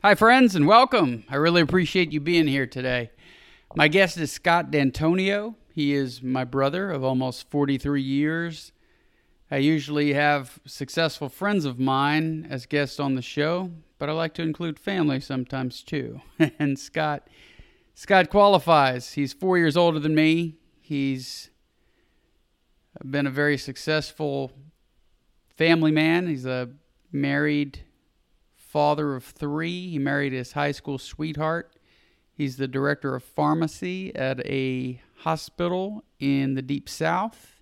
Hi, friends, and welcome. I really appreciate you being here today. My guest is Scott D'Antonio. He is my brother of almost 43 years. I usually have successful friends of mine as guests on the show, but I like to include family sometimes too. and Scott Scott qualifies. He's 4 years older than me. He's been a very successful family man. He's a married father of three. He married his high school sweetheart. He's the director of pharmacy at a hospital in the deep south.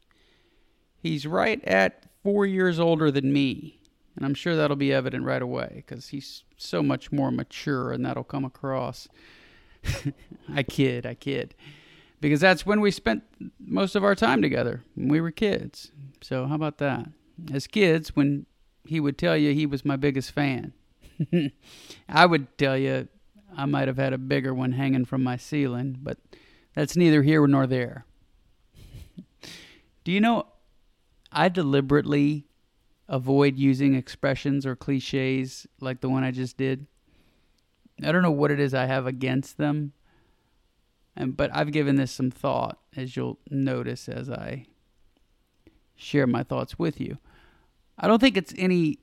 He's right at four years older than me. And I'm sure that'll be evident right away because he's so much more mature and that'll come across. I kid, I kid. Because that's when we spent most of our time together when we were kids. So, how about that? As kids, when he would tell you he was my biggest fan. I would tell you I might have had a bigger one hanging from my ceiling, but that's neither here nor there. Do you know I deliberately avoid using expressions or cliches like the one I just did? I don't know what it is I have against them. And but I've given this some thought as you'll notice as I share my thoughts with you. I don't think it's any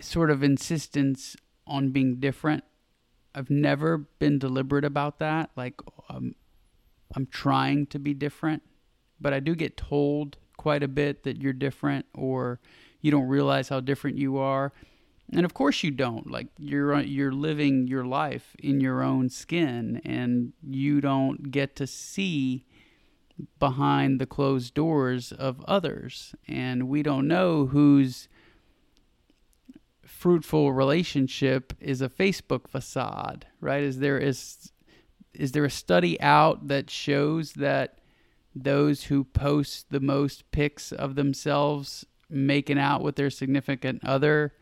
sort of insistence on being different. I've never been deliberate about that. Like, um, I'm trying to be different, but I do get told quite a bit that you're different or you don't realize how different you are. And of course you don't. Like you're you're living your life in your own skin and you don't get to see behind the closed doors of others. And we don't know who's fruitful relationship is a Facebook facade, right? Is there is is there a study out that shows that those who post the most pics of themselves making out with their significant other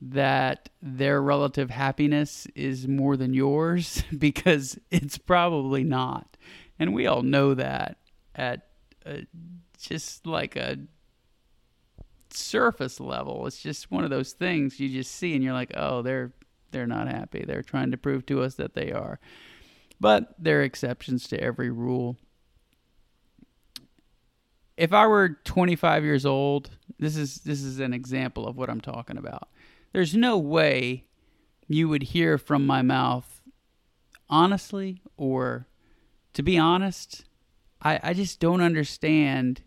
that their relative happiness is more than yours because it's probably not. And we all know that at a, just like a surface level. It's just one of those things you just see and you're like, "Oh, they're they're not happy. They're trying to prove to us that they are." But there are exceptions to every rule. If I were 25 years old, this is this is an example of what I'm talking about. There's no way you would hear from my mouth honestly or to be honest, I, I just don't understand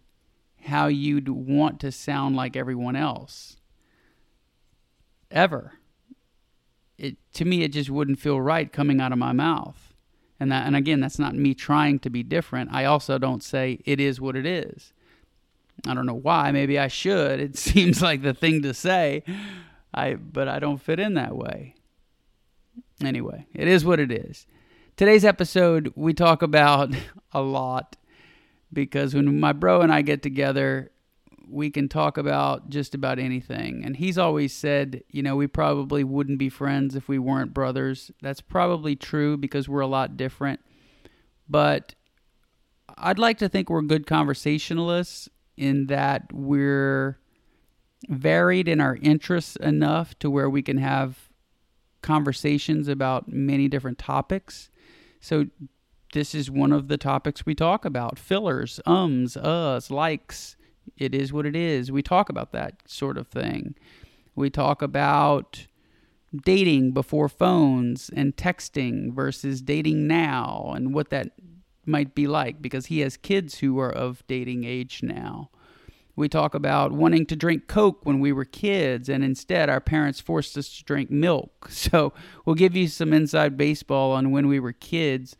how you'd want to sound like everyone else. Ever. It to me it just wouldn't feel right coming out of my mouth. And that and again that's not me trying to be different. I also don't say it is what it is. I don't know why, maybe I should. It seems like the thing to say. I but I don't fit in that way. Anyway, it is what it is. Today's episode we talk about a lot because when my bro and I get together, we can talk about just about anything. And he's always said, you know, we probably wouldn't be friends if we weren't brothers. That's probably true because we're a lot different. But I'd like to think we're good conversationalists in that we're varied in our interests enough to where we can have conversations about many different topics. So this is one of the topics we talk about fillers, ums, uhs, likes. It is what it is. We talk about that sort of thing. We talk about dating before phones and texting versus dating now and what that might be like because he has kids who are of dating age now. We talk about wanting to drink Coke when we were kids, and instead our parents forced us to drink milk. So we'll give you some inside baseball on when we were kids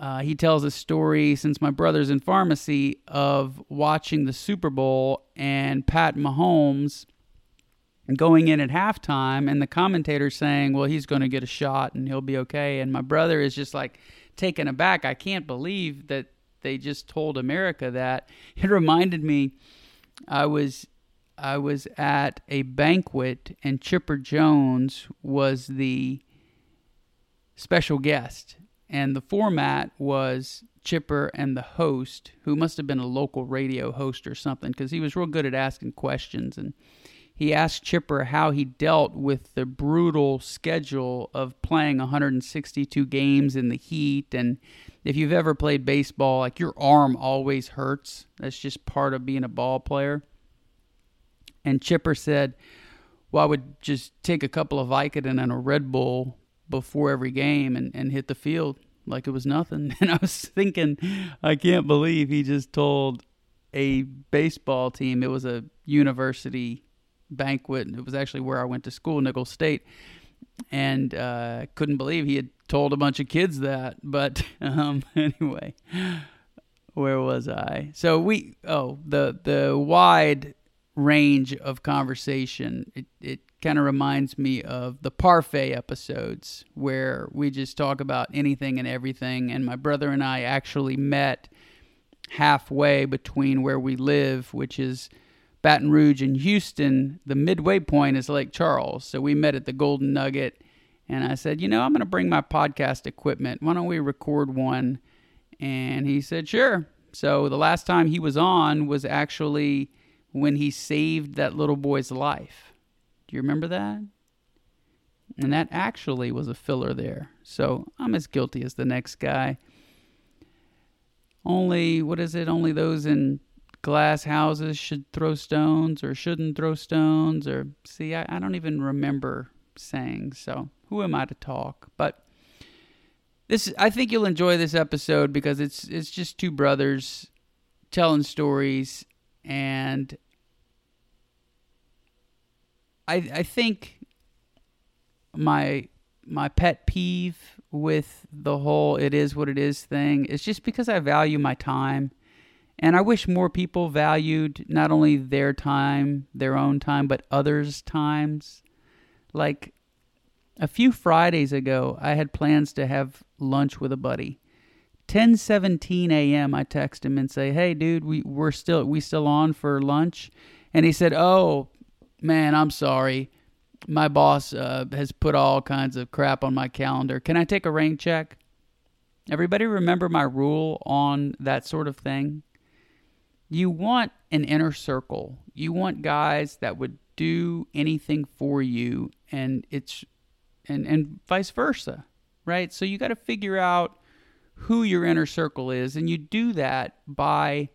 uh, he tells a story since my brother's in pharmacy of watching the Super Bowl and Pat Mahomes going in at halftime and the commentator saying, well, he's going to get a shot and he'll be okay. And my brother is just like taken aback. I can't believe that they just told America that. It reminded me, I was. I was at a banquet and Chipper Jones was the special guest. And the format was Chipper and the host, who must have been a local radio host or something, because he was real good at asking questions. And he asked Chipper how he dealt with the brutal schedule of playing 162 games in the heat. And if you've ever played baseball, like your arm always hurts. That's just part of being a ball player. And Chipper said, Well, I would just take a couple of Vicodin and a Red Bull before every game and, and hit the field like it was nothing. And I was thinking, I can't believe he just told a baseball team, it was a university banquet. It was actually where I went to school, Nicholls State, and uh, couldn't believe he had told a bunch of kids that. But um, anyway, where was I? So we oh the the wide range of conversation. It it kind of reminds me of the parfait episodes where we just talk about anything and everything. And my brother and I actually met halfway between where we live, which is Baton Rouge and Houston, the midway point is Lake Charles. So we met at the Golden Nugget, and I said, You know, I'm going to bring my podcast equipment. Why don't we record one? And he said, Sure. So the last time he was on was actually when he saved that little boy's life. Do you remember that? And that actually was a filler there. So I'm as guilty as the next guy. Only, what is it? Only those in glass houses should throw stones or shouldn't throw stones or see I, I don't even remember saying so who am i to talk but this i think you'll enjoy this episode because it's it's just two brothers telling stories and i i think my my pet peeve with the whole it is what it is thing is just because i value my time and I wish more people valued not only their time, their own time, but others' times. Like a few Fridays ago, I had plans to have lunch with a buddy. 10:17 a.m. I text him and say, "Hey, dude, we we're still we still on for lunch?" And he said, "Oh, man, I'm sorry. My boss uh, has put all kinds of crap on my calendar. Can I take a rain check?" Everybody remember my rule on that sort of thing? you want an inner circle. You want guys that would do anything for you and it's and and vice versa, right? So you got to figure out who your inner circle is and you do that by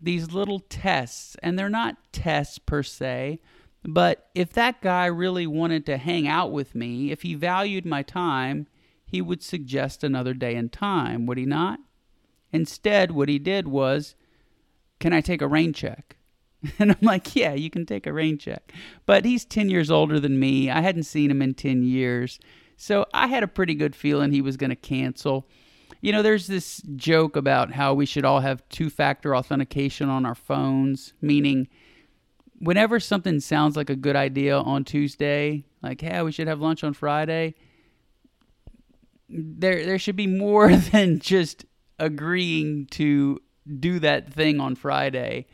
these little tests and they're not tests per se, but if that guy really wanted to hang out with me, if he valued my time, he would suggest another day and time, would he not? Instead, what he did was can I take a rain check? And I'm like, yeah, you can take a rain check. But he's 10 years older than me. I hadn't seen him in 10 years. So I had a pretty good feeling he was going to cancel. You know, there's this joke about how we should all have two factor authentication on our phones, meaning whenever something sounds like a good idea on Tuesday, like, hey, we should have lunch on Friday, there there should be more than just agreeing to do that thing on Friday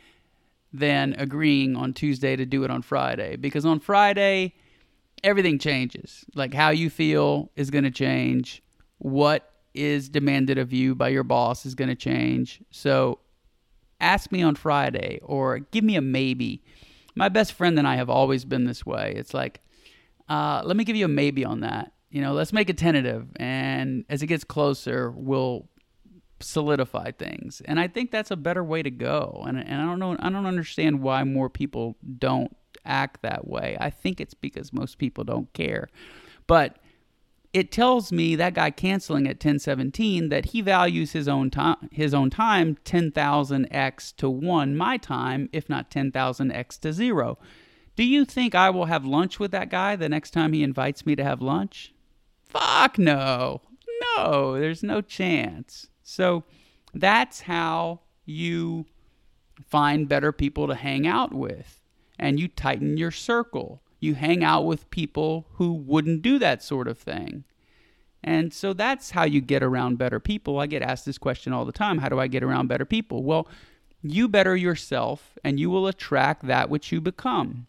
than agreeing on Tuesday to do it on Friday. Because on Friday, everything changes. Like how you feel is going to change. What is demanded of you by your boss is going to change. So ask me on Friday or give me a maybe. My best friend and I have always been this way. It's like, uh, let me give you a maybe on that. You know, let's make it tentative. And as it gets closer, we'll solidify things. And I think that's a better way to go. And and I don't know I don't understand why more people don't act that way. I think it's because most people don't care. But it tells me that guy canceling at 1017 that he values his own time his own time 10,000x to 1 my time if not 10,000x to 0. Do you think I will have lunch with that guy the next time he invites me to have lunch? Fuck no. No, there's no chance. So that's how you find better people to hang out with and you tighten your circle. You hang out with people who wouldn't do that sort of thing. And so that's how you get around better people. I get asked this question all the time How do I get around better people? Well, you better yourself, and you will attract that which you become.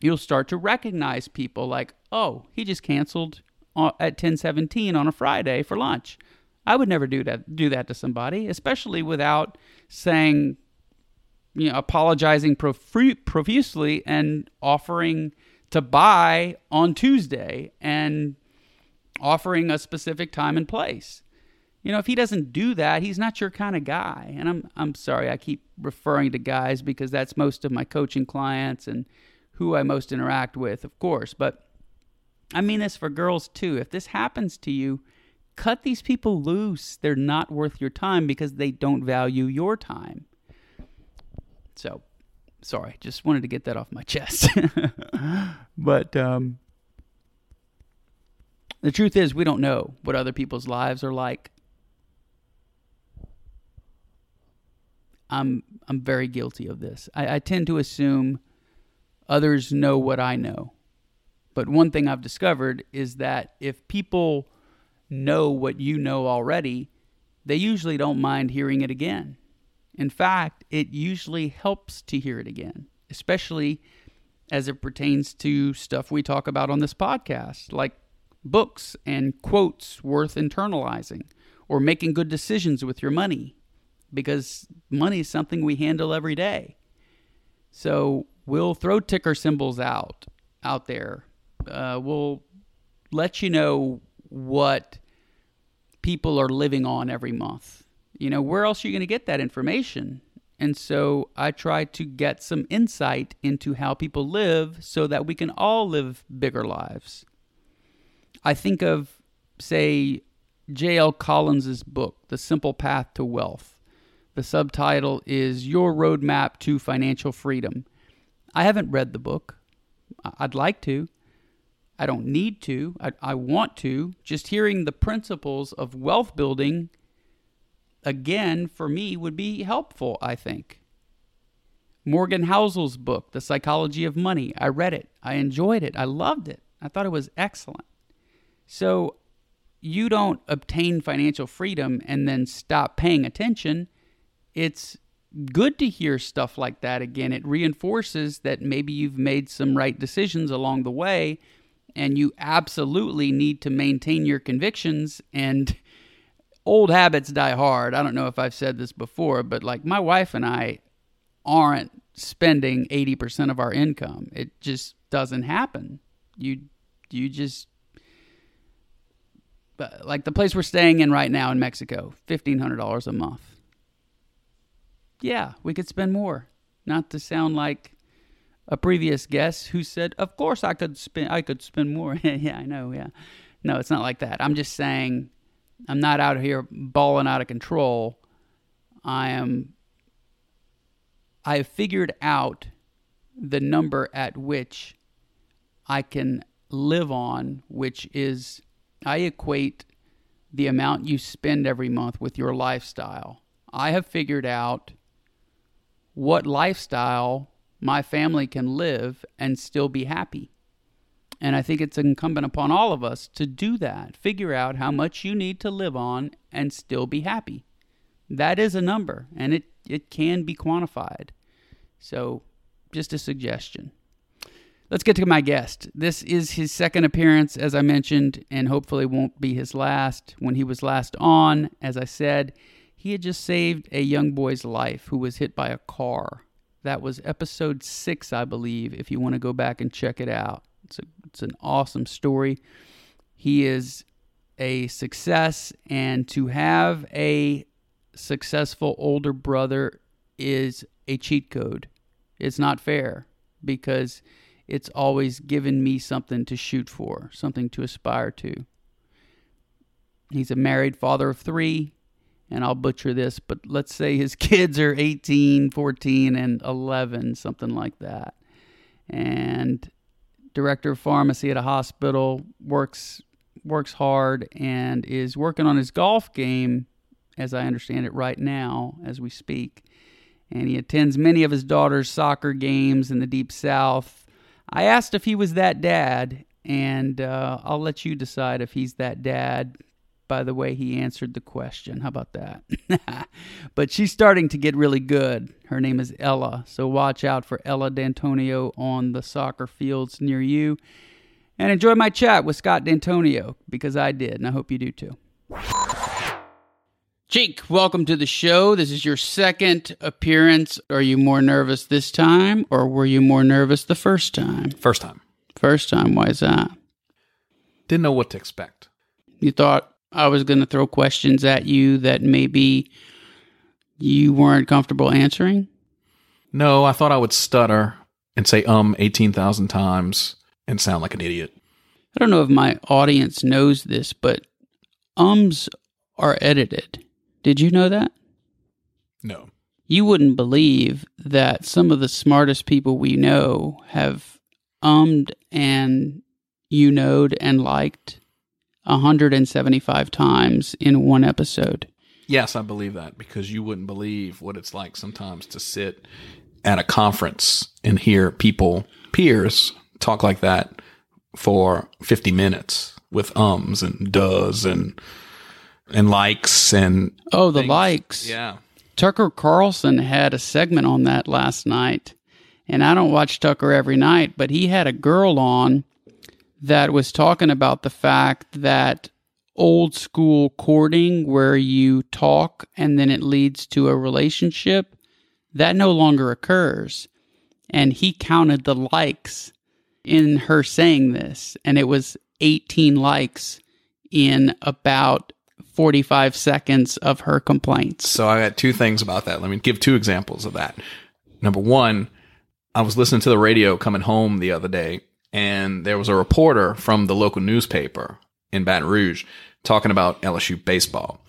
You'll start to recognize people like, oh, he just canceled uh, at 1017 on a Friday for lunch. I would never do that do that to somebody, especially without saying, you know, apologizing profusely and offering to buy on Tuesday and offering a specific time and place. You know, if he doesn't do that, he's not your kind of guy. And I'm I'm sorry, I keep referring to guys because that's most of my coaching clients and who I most interact with, of course. But I mean this for girls too. If this happens to you, cut these people loose. They're not worth your time because they don't value your time. So, sorry, just wanted to get that off my chest. but um, the truth is, we don't know what other people's lives are like. I'm I'm very guilty of this. I, I tend to assume others know what I know. But one thing I've discovered is that if people know what you know already, they usually don't mind hearing it again. In fact, it usually helps to hear it again, especially as it pertains to stuff we talk about on this podcast, like books and quotes worth internalizing, or making good decisions with your money, because money is something we handle every day. So we'll throw ticker symbols out out there. Uh, we'll let you know what people are living on every month. You know, where else are you going to get that information? And so I try to get some insight into how people live so that we can all live bigger lives. I think of, say, J.L. Collins's book, The Simple Path to Wealth. The subtitle is Your Roadmap to Financial Freedom. I haven't read the book. I'd like to. I don't need to. I, I want to. Just hearing the principles of wealth building, again, for me, would be helpful, I think. Morgan Housel's book, The Psychology of Money, I read it. I enjoyed it. I loved it. I thought it was excellent. So you don't obtain financial freedom and then stop paying attention it's good to hear stuff like that again. It reinforces that maybe you've made some right decisions along the way and you absolutely need to maintain your convictions and old habits die hard. I don't know if I've said this before, but like my wife and I aren't spending 80% of our income. It just doesn't happen. You you just like the place we're staying in right now in Mexico, $1500 a month yeah, we could spend more. Not to sound like a previous guest who said, "Of course I could spend I could spend more." yeah, I know, yeah. No, it's not like that. I'm just saying I'm not out here balling out of control. I am I have figured out the number at which I can live on, which is I equate the amount you spend every month with your lifestyle. I have figured out what lifestyle my family can live and still be happy. And I think it's incumbent upon all of us to do that. Figure out how much you need to live on and still be happy. That is a number, and it, it can be quantified. So, just a suggestion. Let's get to my guest. This is his second appearance, as I mentioned, and hopefully won't be his last. When he was last on, as I said, he had just saved a young boy's life who was hit by a car. That was episode six, I believe, if you want to go back and check it out. It's, a, it's an awesome story. He is a success, and to have a successful older brother is a cheat code. It's not fair because it's always given me something to shoot for, something to aspire to. He's a married father of three and I'll butcher this, but let's say his kids are 18, 14, and 11, something like that. And director of pharmacy at a hospital works works hard and is working on his golf game as I understand it right now as we speak. And he attends many of his daughter's soccer games in the deep south. I asked if he was that dad, and uh, I'll let you decide if he's that dad by the way he answered the question. How about that? but she's starting to get really good. Her name is Ella, so watch out for Ella D'Antonio on the soccer fields near you. And enjoy my chat with Scott D'Antonio because I did, and I hope you do too. Jake, welcome to the show. This is your second appearance. Are you more nervous this time, or were you more nervous the first time? First time. First time, why is that? Didn't know what to expect. You thought I was going to throw questions at you that maybe you weren't comfortable answering? No, I thought I would stutter and say um 18,000 times and sound like an idiot. I don't know if my audience knows this, but ums are edited. Did you know that? No. You wouldn't believe that some of the smartest people we know have ummed and you knowed and liked 175 times in one episode. Yes, I believe that because you wouldn't believe what it's like sometimes to sit at a conference and hear people, peers, talk like that for 50 minutes with ums and does and and likes and Oh, the things. likes. Yeah. Tucker Carlson had a segment on that last night. And I don't watch Tucker every night, but he had a girl on that was talking about the fact that old school courting, where you talk and then it leads to a relationship, that no longer occurs. And he counted the likes in her saying this, and it was 18 likes in about 45 seconds of her complaints. So I got two things about that. Let me give two examples of that. Number one, I was listening to the radio coming home the other day, and there was a reporter from the local newspaper in Baton Rouge talking about LSU baseball.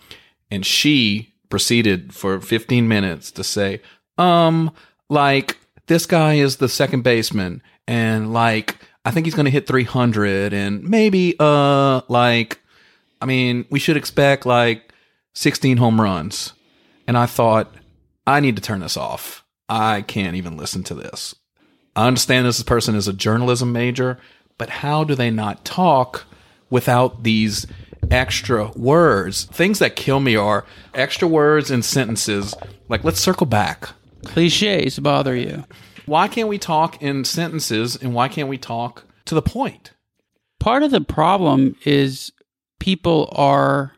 And she proceeded for 15 minutes to say, um, like, this guy is the second baseman, and like, I think he's going to hit 300, and maybe, uh, like, I mean, we should expect like 16 home runs. And I thought, I need to turn this off. I can't even listen to this. I understand this person is a journalism major, but how do they not talk without these extra words? Things that kill me are extra words and sentences. Like, let's circle back. Cliches bother you. Why can't we talk in sentences and why can't we talk to the point? Part of the problem is people are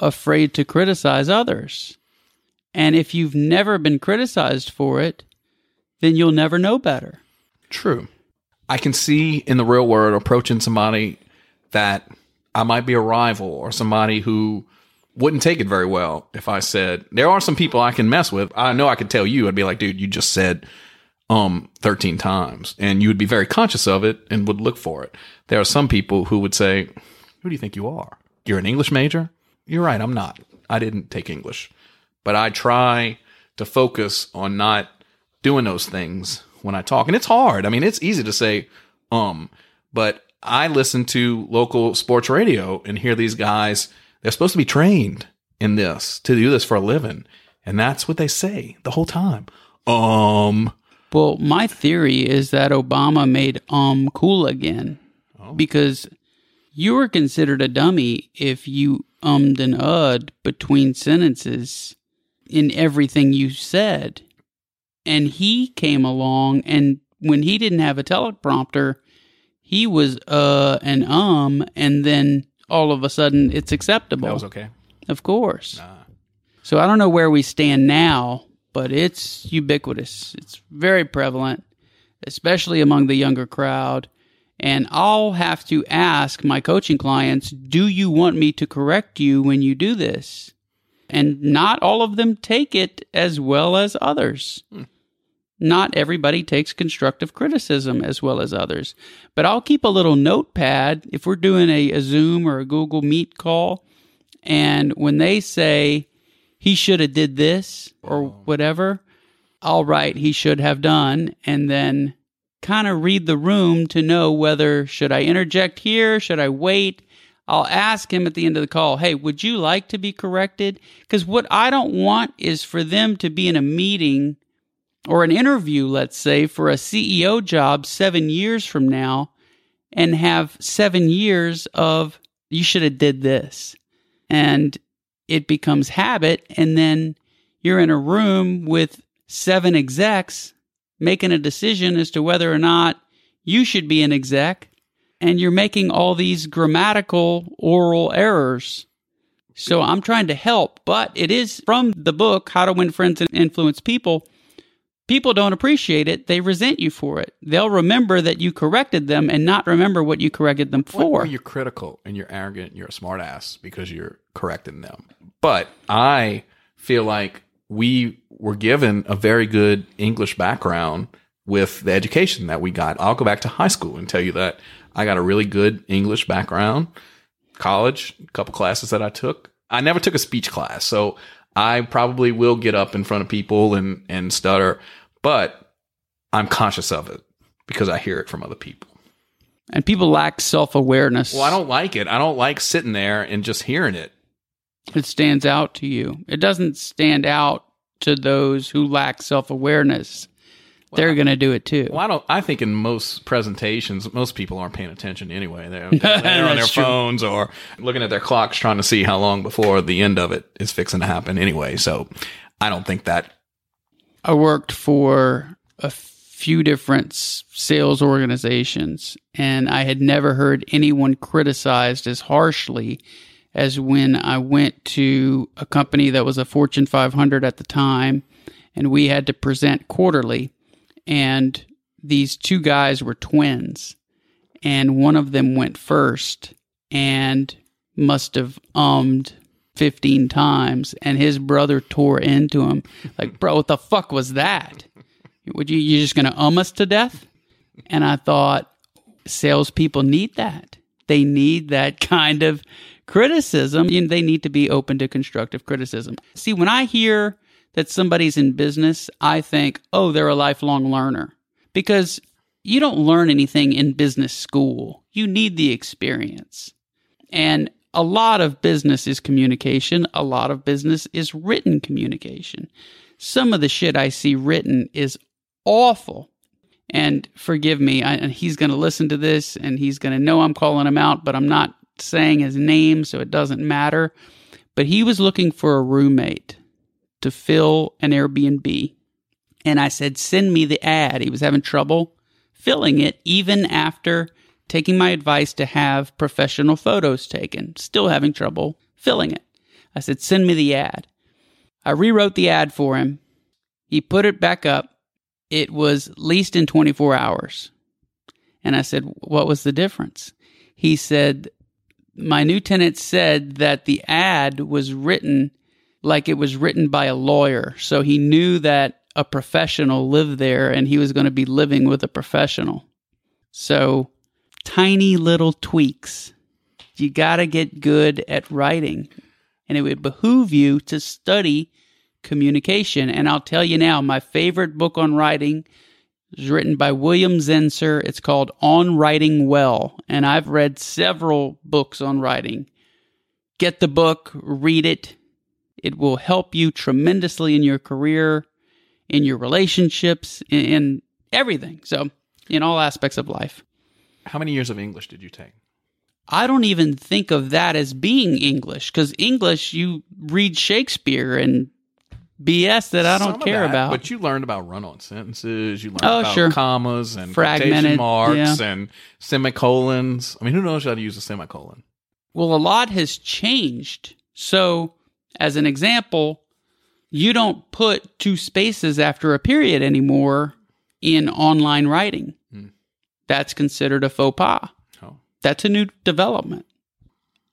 afraid to criticize others. And if you've never been criticized for it, then you'll never know better. True. I can see in the real world approaching somebody that I might be a rival or somebody who wouldn't take it very well if I said, there are some people I can mess with. I know I could tell you, I'd be like, dude, you just said um 13 times and you would be very conscious of it and would look for it. There are some people who would say, who do you think you are? You're an English major? You're right, I'm not. I didn't take English. But I try to focus on not doing those things when I talk. And it's hard. I mean, it's easy to say, um, but I listen to local sports radio and hear these guys, they're supposed to be trained in this to do this for a living. And that's what they say the whole time. Um, Well, my theory is that Obama made um cool again because you were considered a dummy if you ummed and uhed between sentences in everything you said. And he came along, and when he didn't have a teleprompter, he was uh and um, and then all of a sudden it's acceptable. that was okay. Of course. Nah. So I don't know where we stand now, but it's ubiquitous. It's very prevalent, especially among the younger crowd. And I'll have to ask my coaching clients, do you want me to correct you when you do this? And not all of them take it as well as others. Not everybody takes constructive criticism as well as others. But I'll keep a little notepad if we're doing a, a Zoom or a Google Meet call. And when they say he should have did this or oh. whatever, I'll write he should have done and then kind of read the room to know whether should I interject here, should I wait? I'll ask him at the end of the call, "Hey, would you like to be corrected?" Cuz what I don't want is for them to be in a meeting or an interview, let's say, for a CEO job seven years from now and have seven years of, you should have did this. And it becomes habit. And then you're in a room with seven execs making a decision as to whether or not you should be an exec. And you're making all these grammatical oral errors. So I'm trying to help, but it is from the book, How to Win Friends and Influence People. People don't appreciate it. They resent you for it. They'll remember that you corrected them and not remember what you corrected them for. or you're critical and you're arrogant and you're a smartass because you're correcting them. But I feel like we were given a very good English background with the education that we got. I'll go back to high school and tell you that I got a really good English background. College, a couple classes that I took. I never took a speech class, so I probably will get up in front of people and and stutter, but I'm conscious of it because I hear it from other people. and people lack self awareness. Well, I don't like it. I don't like sitting there and just hearing it. It stands out to you. It doesn't stand out to those who lack self awareness. They're going to do it too. Well, I don't. I think in most presentations, most people aren't paying attention anyway. They're, they're on their true. phones or looking at their clocks, trying to see how long before the end of it is fixing to happen anyway. So, I don't think that. I worked for a few different sales organizations, and I had never heard anyone criticized as harshly as when I went to a company that was a Fortune 500 at the time, and we had to present quarterly. And these two guys were twins, and one of them went first and must have ummed 15 times and his brother tore into him. Like bro what the fuck was that? Would you you just gonna um us to death? And i thought salespeople need that. They need that kind of criticism. They need to be open to constructive criticism. See when i hear that somebody's in business i think oh they're a lifelong learner because you don't learn anything in business school you need the experience and a lot of business is communication. A lot of business is written communication. Some of the shit I see written is awful. And forgive me, I, and he's going to listen to this and he's going to know I'm calling him out, but I'm not saying his name, so it doesn't matter. But he was looking for a roommate to fill an Airbnb. And I said, send me the ad. He was having trouble filling it even after taking my advice to have professional photos taken, still having trouble filling it. I said, send me the ad. I rewrote the ad for him. He put it back up. It was leased in 24 hours. And I said, what was the difference? He said, my new tenant said that the ad was written like it was written by a lawyer. So he knew that a professional lived there and he was going to be living with a professional. So tiny little tweaks. You got to get good at writing. And it would behoove you to study communication. And I'll tell you now, my favorite book on writing is written by William Zinsser. It's called On Writing Well. And I've read several books on writing. Get the book, read it. It will help you tremendously in your career, in your relationships, in, in everything. So, in all aspects of life. How many years of English did you take? I don't even think of that as being English because English, you read Shakespeare and BS that I don't of care that, about. But you learned about run-on sentences. You learned Oh, about sure. commas and Fragmented, marks yeah. and semicolons. I mean, who knows how to use a semicolon? well, a lot has changed. So, as an example, you don't put two spaces after a period anymore in online writing. Hmm. That's considered a faux pas. Oh, That's a new development.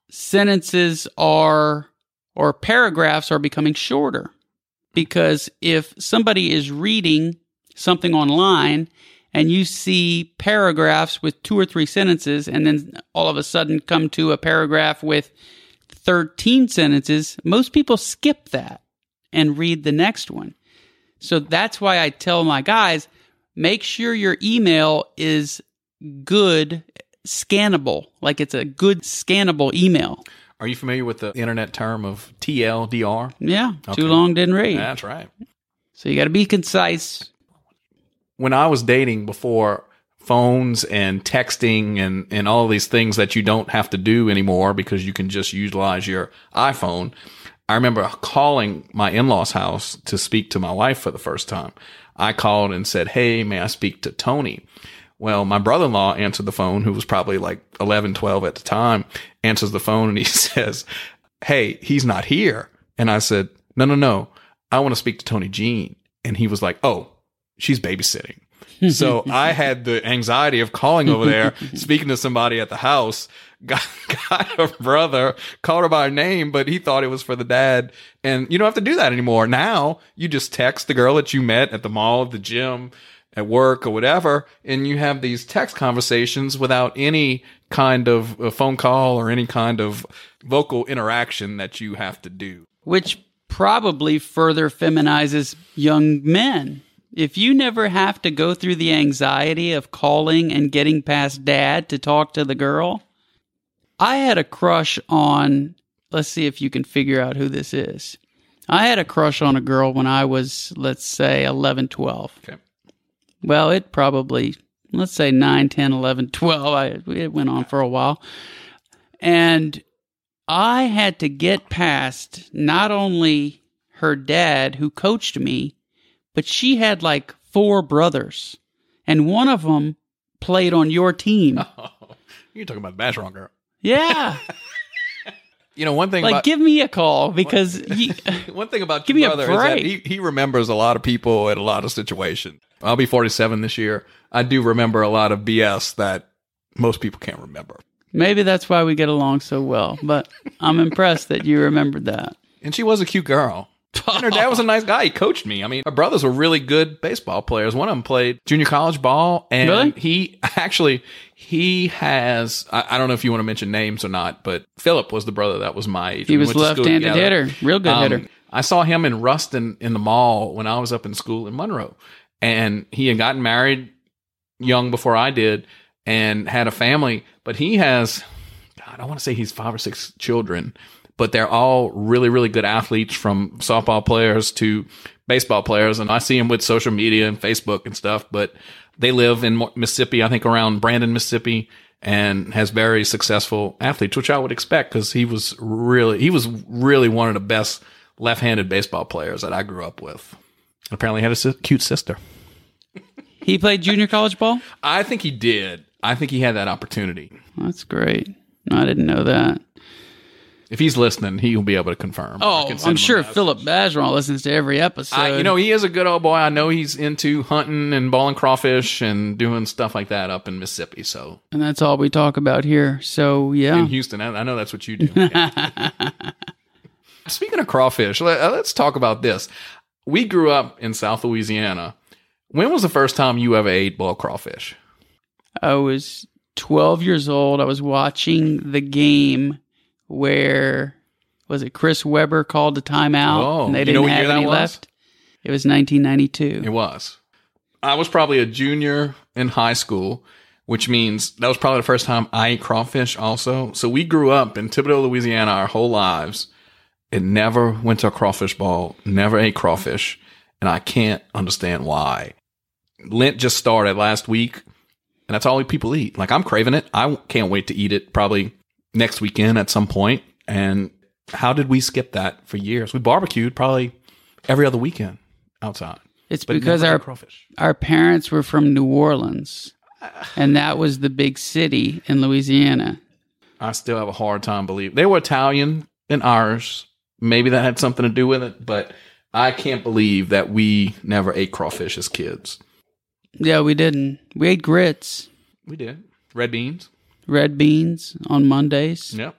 Sentences are, or paragraphs are becoming shorter because if somebody is reading something online and you see paragraphs with two or three sentences and then all of a sudden come to a paragraph with 13 sentences, most people skip that and read the next one. So that's why I tell my guys make sure your email is good, scannable, like it's a good scannable email. are you familiar with the internet term of TLDR? Yeah, Okay. too long didn't read. That's right. So you got to be concise, when I was dating before phones and texting and, and all these things that you don't have to do anymore because you can just utilize your iPhone. I remember calling my in-laws house to speak to my wife for the first time. I called and said, Hey, may I speak to Toni? Well, my brother-in-law answered the phone, who was probably like 11, 12 at the time, answers the phone and he says, Hey, he's not here. And I said, No, no, no. I want to speak to Toni Jean. And he was like, Oh, she's babysitting. So I had the anxiety of calling over there, speaking to somebody at the house, got, got her brother, called her by her name, but he thought it was for the dad. And you don't have to do that anymore. Now you just text the girl that you met at the mall, the gym, at work or whatever, and you have these text conversations without any kind of phone call or any kind of vocal interaction that you have to do. Which probably further feminizes young men if you never have to go through the anxiety of calling and getting past dad to talk to the girl, I had a crush on, let's see if you can figure out who this is. I had a crush on a girl when I was, let's say, 11, 12. Okay. Well, it probably, let's say 9, 10, 11, 12. I, it went on for a while. And I had to get past not only her dad, who coached me, but she had like four brothers, and one of them played on your team. Oh, you're talking about the Bash girl. Yeah. You know, one thing like about give me a call because he, one thing about Give your me a brother is that he, he remembers a lot of people at a lot of situations. I'll be 47 this year. I do remember a lot of BS that most people can't remember. maybe that's why we get along so well. But I'm impressed that you remembered that. And she was a cute girl. And her dad was a nice guy. He coached me. I mean, her brothers were really good baseball players. One of them played junior college ball, and Really? he actually he has. I, I don't know if you want to mention names or not, but Philip was the brother that was my age. He We was went to school left-handed hitter, real good Um, hitter. I saw him in Ruston in the mall when I was up in school in Monroe, and he had gotten married young before I did, and had a family. But he has, God, I want to say he's five or six children, but they're all really, really good athletes from softball players to baseball players. And I see him with social media and Facebook and stuff, but they live in Mississippi, I think around Brandon, Mississippi, and has very successful athletes, which I would expect because he was really, he was really one of the best left-handed baseball players that I grew up with. Apparently had a si- cute sister. He played junior college ball? I think he did. I think he had that opportunity. That's great. I didn't know that. If he's listening, he'll be able to confirm. Oh, can send him I'm sure. Philip Bageron listens to every episode. I, you know, he is a good old boy. I know he's into hunting and balling crawfish and doing stuff like that up in Mississippi. So and that's all we talk about here. So, yeah. in Houston, I, I know that's what you do. Speaking of crawfish, uh, let, us talk about this. We grew up in South Louisiana. When was the first time you ever ate boiled crawfish? I was 12 years old. I was watching the game where was it Chris Webber called the timeout Oh, and they didn't know have any was? left. It was 1992. It was. I was probably a junior in high school, which means that was probably the first time I ate crawfish also. So we grew up in Thibodaux, Louisiana our whole lives and never went to a crawfish ball, never ate crawfish. And I can't understand why. Lent just started last week and that's all people eat. Like I'm craving it. I can't wait to eat it probably next weekend at some. And how did we skip that for years? We barbecued probably every other weekend outside. It's because our our parents were from New Orleans, and that was the big city in Louisiana. I still have a hard time believing they were Italian and Irish. Maybe that had something to do with it, but I can't believe that we never ate crawfish as kids. Yeah, we didn't. We ate grits, We did. Red beans. Red beans on Mondays. Yep.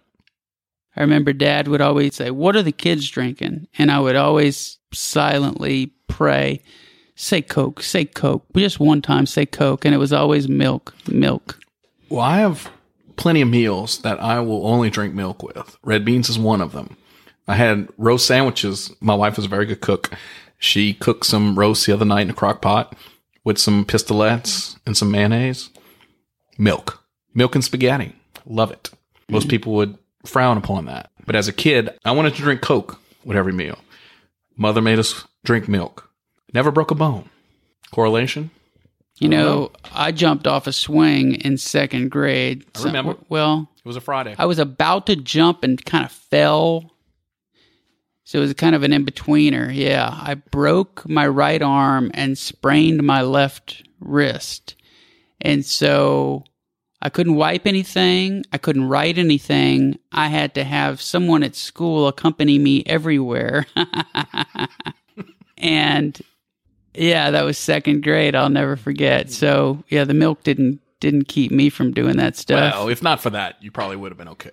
I remember Dad would always say, "What are the kids drinking?" And I would always silently pray, "Say Coke, say Coke." Just one time, say Coke, and it was always milk, milk. Well, I have plenty of meals that I will only drink milk with. Red beans is one of them. I had roast sandwiches. My wife is a very good cook. She cooked some roast the other night in a crock pot with some pistolets and some mayonnaise. Milk. Milk and spaghetti. Love it. Most mm. people would frown upon that. But as a kid, I wanted to drink Coke with every meal. Mother made us drink milk. Never broke a bone. Correlation? You know, I jumped off a swing in second grade. I remember. well, It was a Friday. I was about to jump and kind of fell. So it was kind of an in betweener. Yeah. I broke my right arm and sprained my left wrist. And so I couldn't wipe anything. I couldn't write anything. I had to have someone at school accompany me everywhere. and yeah, that was second grade. I'll never forget. So yeah, the milk didn't didn't keep me from doing that stuff. well, if not for that, you probably would have been okay.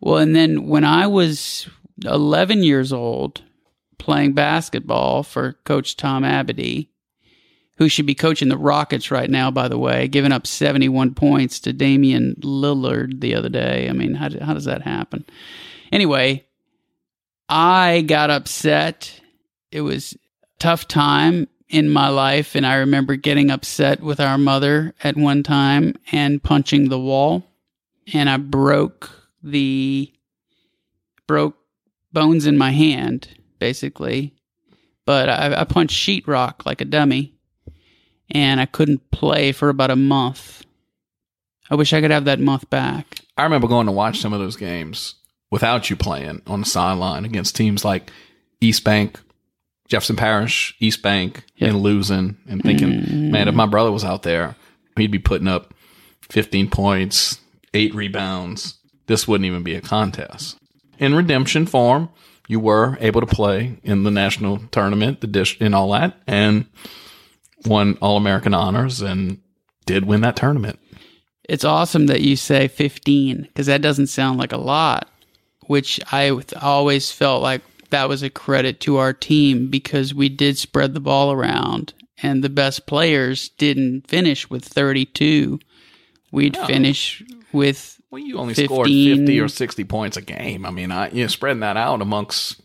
Well, and then when I was 11 years old, playing basketball for Coach Tom Abity, who should be coaching the Rockets right now, by the way, giving up 71 points to Damian Lillard the other day. I mean, how, how does that happen? Anyway, I got upset. It was tough time in my life, and I remember getting upset with our mother at one time and punching the wall, and I broke the broke bones in my hand, basically. But I, I punched sheetrock like a dummy, and I couldn't play for about a month. I wish I could have that month back. I remember going to watch some of those games without you playing on the sideline against teams like East Bank, Jefferson Parish, East Bank, Yep. and losing and thinking, mm. man, if my brother was out there, he'd be putting up 15 points, eight rebounds. This wouldn't even be a contest. In redemption form, you were able to play in the national tournament, the dish, and all that, and won All American honors and did win that tournament. It's awesome that you say 15 because that doesn't sound like a lot, which I always felt like that was a credit to our team because we did spread the ball around and the best players didn't finish with 32. We'd No. finish with Well, you only 15. scored 50 or 60 points a game. I mean, I, you know, spreading that out amongst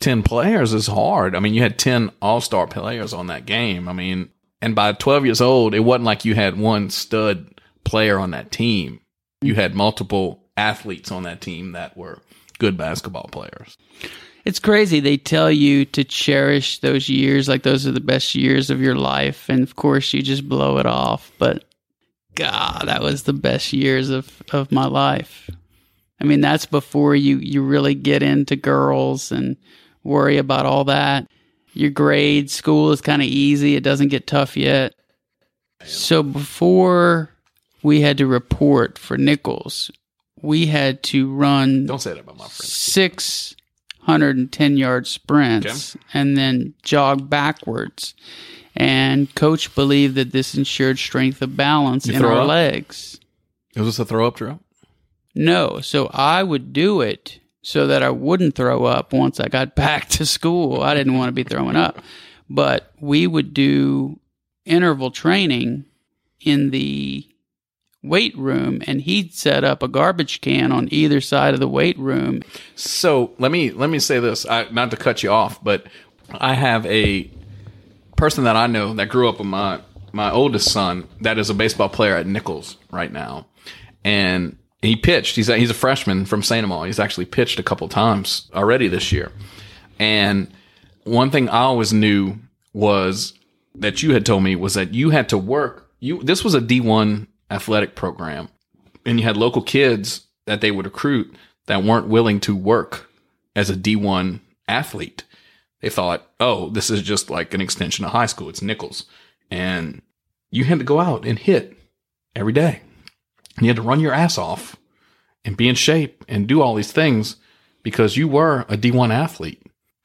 10 players is hard. I mean, you had 10 all star players on that game. I mean, and by 12 years old, it wasn't like you had one stud player on that team. You had multiple athletes on that team that were good basketball players. It's crazy. They tell you to cherish those years like those are the best years of your life. And of course, you just blow it off. But God, that was the best years of, of my life. I mean, that's before you, you really get into girls and worry about all that. Your grade school is kind of easy, it doesn't get tough yet. So before we had to report for Nicholls, we had to run Don't say that about my friend. six hundred and ten yard sprints and then jog backwards. And coach believed that this ensured strength of balance You in our up? legs. Was this a throw up drill? No, so I would do it so that I wouldn't throw up once I got back to school. I didn't want to be throwing up. But we would do interval training in the weight room and he'd set up a garbage can on either side of the weight room So let me let me say this, I, not to cut you off, but I have a person that I know that grew up with my my oldest son that is a baseball player at Nicholls right now, and he pitched. He's a, he's a freshman from Saint Amant. He's actually pitched a couple times already this year, and one thing I always knew was that you had told me was that you had to work. You this was a D one athletic program, and you had local kids that they would recruit that weren't willing to work as a D one athlete. They thought, oh, this is just like an extension of high school. It's Nicholls, and you had to go out and hit every day. And you had to run your ass off and be in shape and do all these things because you were a D1 athlete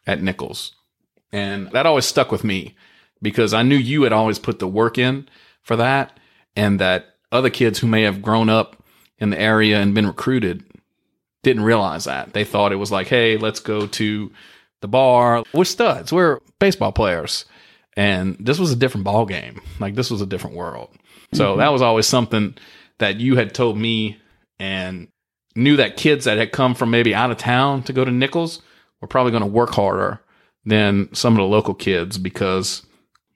at Nicholls. And that always stuck with me because I knew you had always put the work in for that and that other kids who may have grown up in the area and been recruited didn't realize that. They thought it was like, hey, let's go to the bar. We're studs. We're baseball players. And this was a different ball game. Like this was a different world. So mm-hmm. that was always something that you had told me and knew that kids that had come from maybe out of town to go to Nicholls were probably going to work harder than some of the local kids because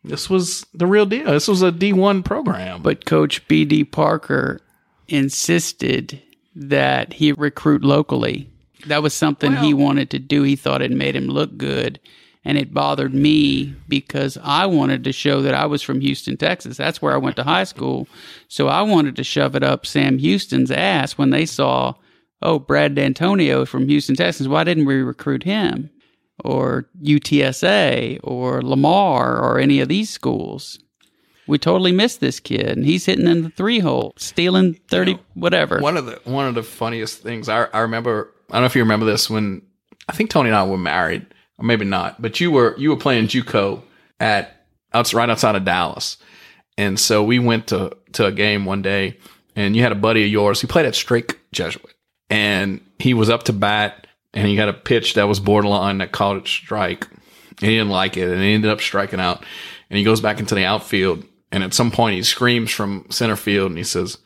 this was the real deal. This was a D1 program. But Coach B.D. Parker insisted that he recruit locally. That was something he wanted to do. He thought it made him look good. And it bothered me because I wanted to show that I was from Houston, Texas. That's where I went to high school. So I wanted to shove it up Sam Houston's ass when they saw, oh, Brad Dantonio from Houston, Texas. Why didn't we recruit him? Or UTSA or Lamar or any of these schools. We totally missed this kid, and he's hitting in the three hole, stealing thirty, You know, whatever. One of the one of the funniest things I I remember. I don't know if you remember this when I think Toni and I were married, or maybe not. But you were you were playing JUCO at outs right outside of Dallas, and so we went to to a game one day, and you had a buddy of yours who played at Strake Jesuit, and he was up to bat, and he got a pitch that was borderline that called it strike. And he didn't like it, and he ended up striking out. And he goes back into the outfield, and at some point he screams from center field, and he says,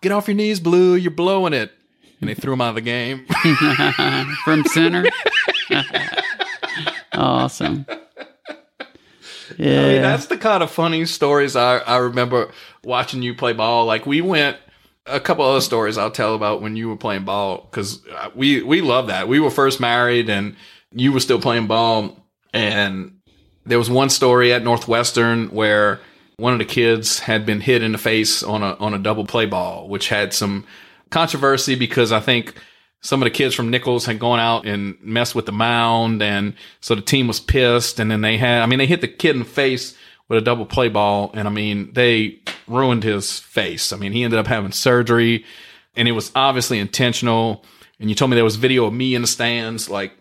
"Get off your knees, Blue! You're blowing it!" And they threw him out of the game. from center. awesome. Yeah, I mean, that's the kind of funny stories I, I remember watching you play ball. Like we went a couple other stories I'll tell about when you were playing ball because uh, we we love that. We were first married and you were still playing ball, and there was one story at Northwestern where one of the kids had been hit in the face on a on a double play ball, which had some controversy because I think some of the kids from Nicholls had gone out and messed with the mound, and so the team was pissed. And then they had, I mean, they hit the kid in the face with a double play ball, and I mean, they ruined his face. I mean, he ended up having surgery, and it was obviously intentional. And you told me there was video of me in the stands, like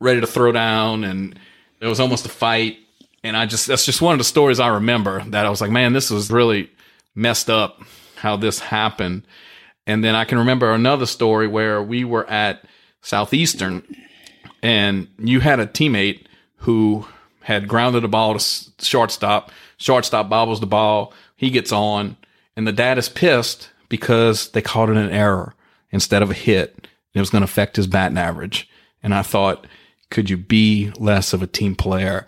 ready to throw down, and there was almost a fight. And I just, that's just one of the stories I remember that I was like, man, this was really messed up how this happened. And then I can remember another story where we were at Southeastern and you had a teammate who had grounded the ball to shortstop. Shortstop bobbles the ball. He gets on and the dad is pissed because they called it an error instead of a hit. It was going to affect his batting average. And I thought, could you be less of a team player?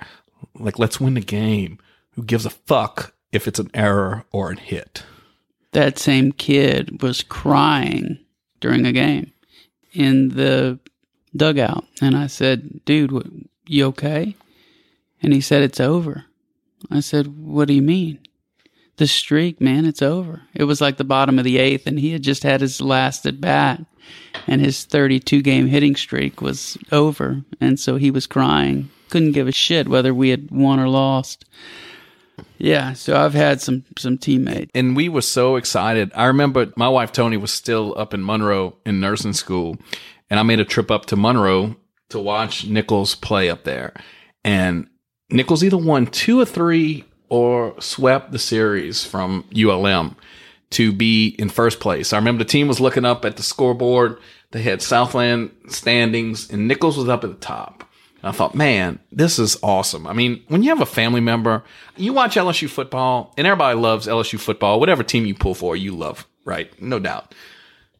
Like, let's win the game. Who gives a fuck if it's an error or a hit? That same kid was crying during a game in the dugout. And I said, dude, you okay? And he said, it's over. I said, what do you mean? The streak, man, it's over. It was like the bottom of the eighth, and he had just had his last at bat, and his 32 game hitting streak was over. And so he was crying. Couldn't give a shit whether we had won or lost. Yeah, so I've had some some teammates. and we were so excited. I remember my wife Toni was still up in Monroe in nursing school, and I made a trip up to Monroe to watch Nicholls play up there. And Nicholls either won two or three or swept the series from ULM to be in first place. I remember the team was looking up at the scoreboard. They had Southland standings, and Nicholls was up at the top. I thought, man, this is awesome. I mean, when you have a family member, you watch LSU football, and everybody loves LSU football. Whatever team you pull for, you love, right? No doubt.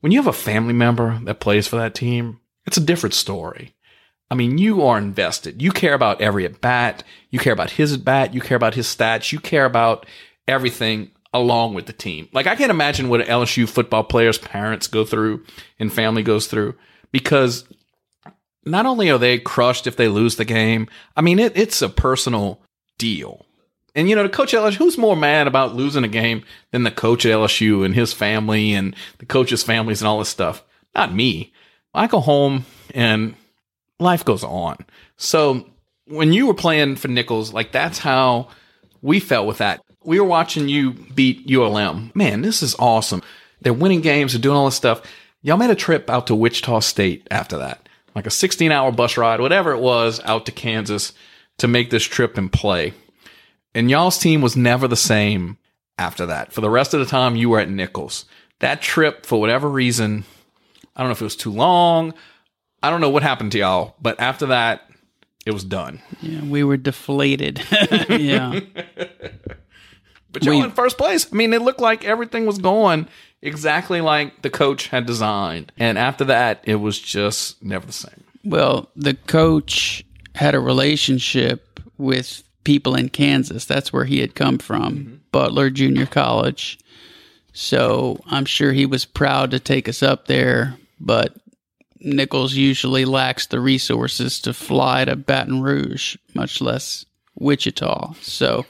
When you have a family member that plays for that team, it's a different story. I mean, you are invested. You care about every at bat. You care about his at bat. You care about his stats. You care about everything along with the team. Like I can't imagine what LSU football player's parents go through and family goes through because not only are they crushed if they lose the game, I mean, it, it's a personal deal. And you know, the coach LSU, who's more mad about losing a game than the coach at LSU and his family and the coaches' families and all this stuff? Not me. I go home and life goes on. So when you were playing for Nicholls, like that's how we felt with that. We were watching you beat ULM. Man, this is awesome. They're winning games, they're doing all this stuff. Y'all made a trip out to Wichita State after that, like a 16 hour bus ride, whatever it was, out to Kansas to make this trip and play. And y'all's team was never the same after that. For the rest of the time, you were at Nicholls. That trip, for whatever reason, I don't know if it was too long. I don't know what happened to y'all, but after that, it was done. Yeah, we were deflated. yeah. But y'all We- in first place. I mean, it looked like everything was going exactly like the coach had designed. And after that, it was just never the same. Well, the coach had a relationship with people in Kansas. That's where he had come from, mm-hmm. Butler Junior College. So I'm sure he was proud to take us up there, but Nicholls usually lacks the resources to fly to Baton Rouge, much less Wichita. So,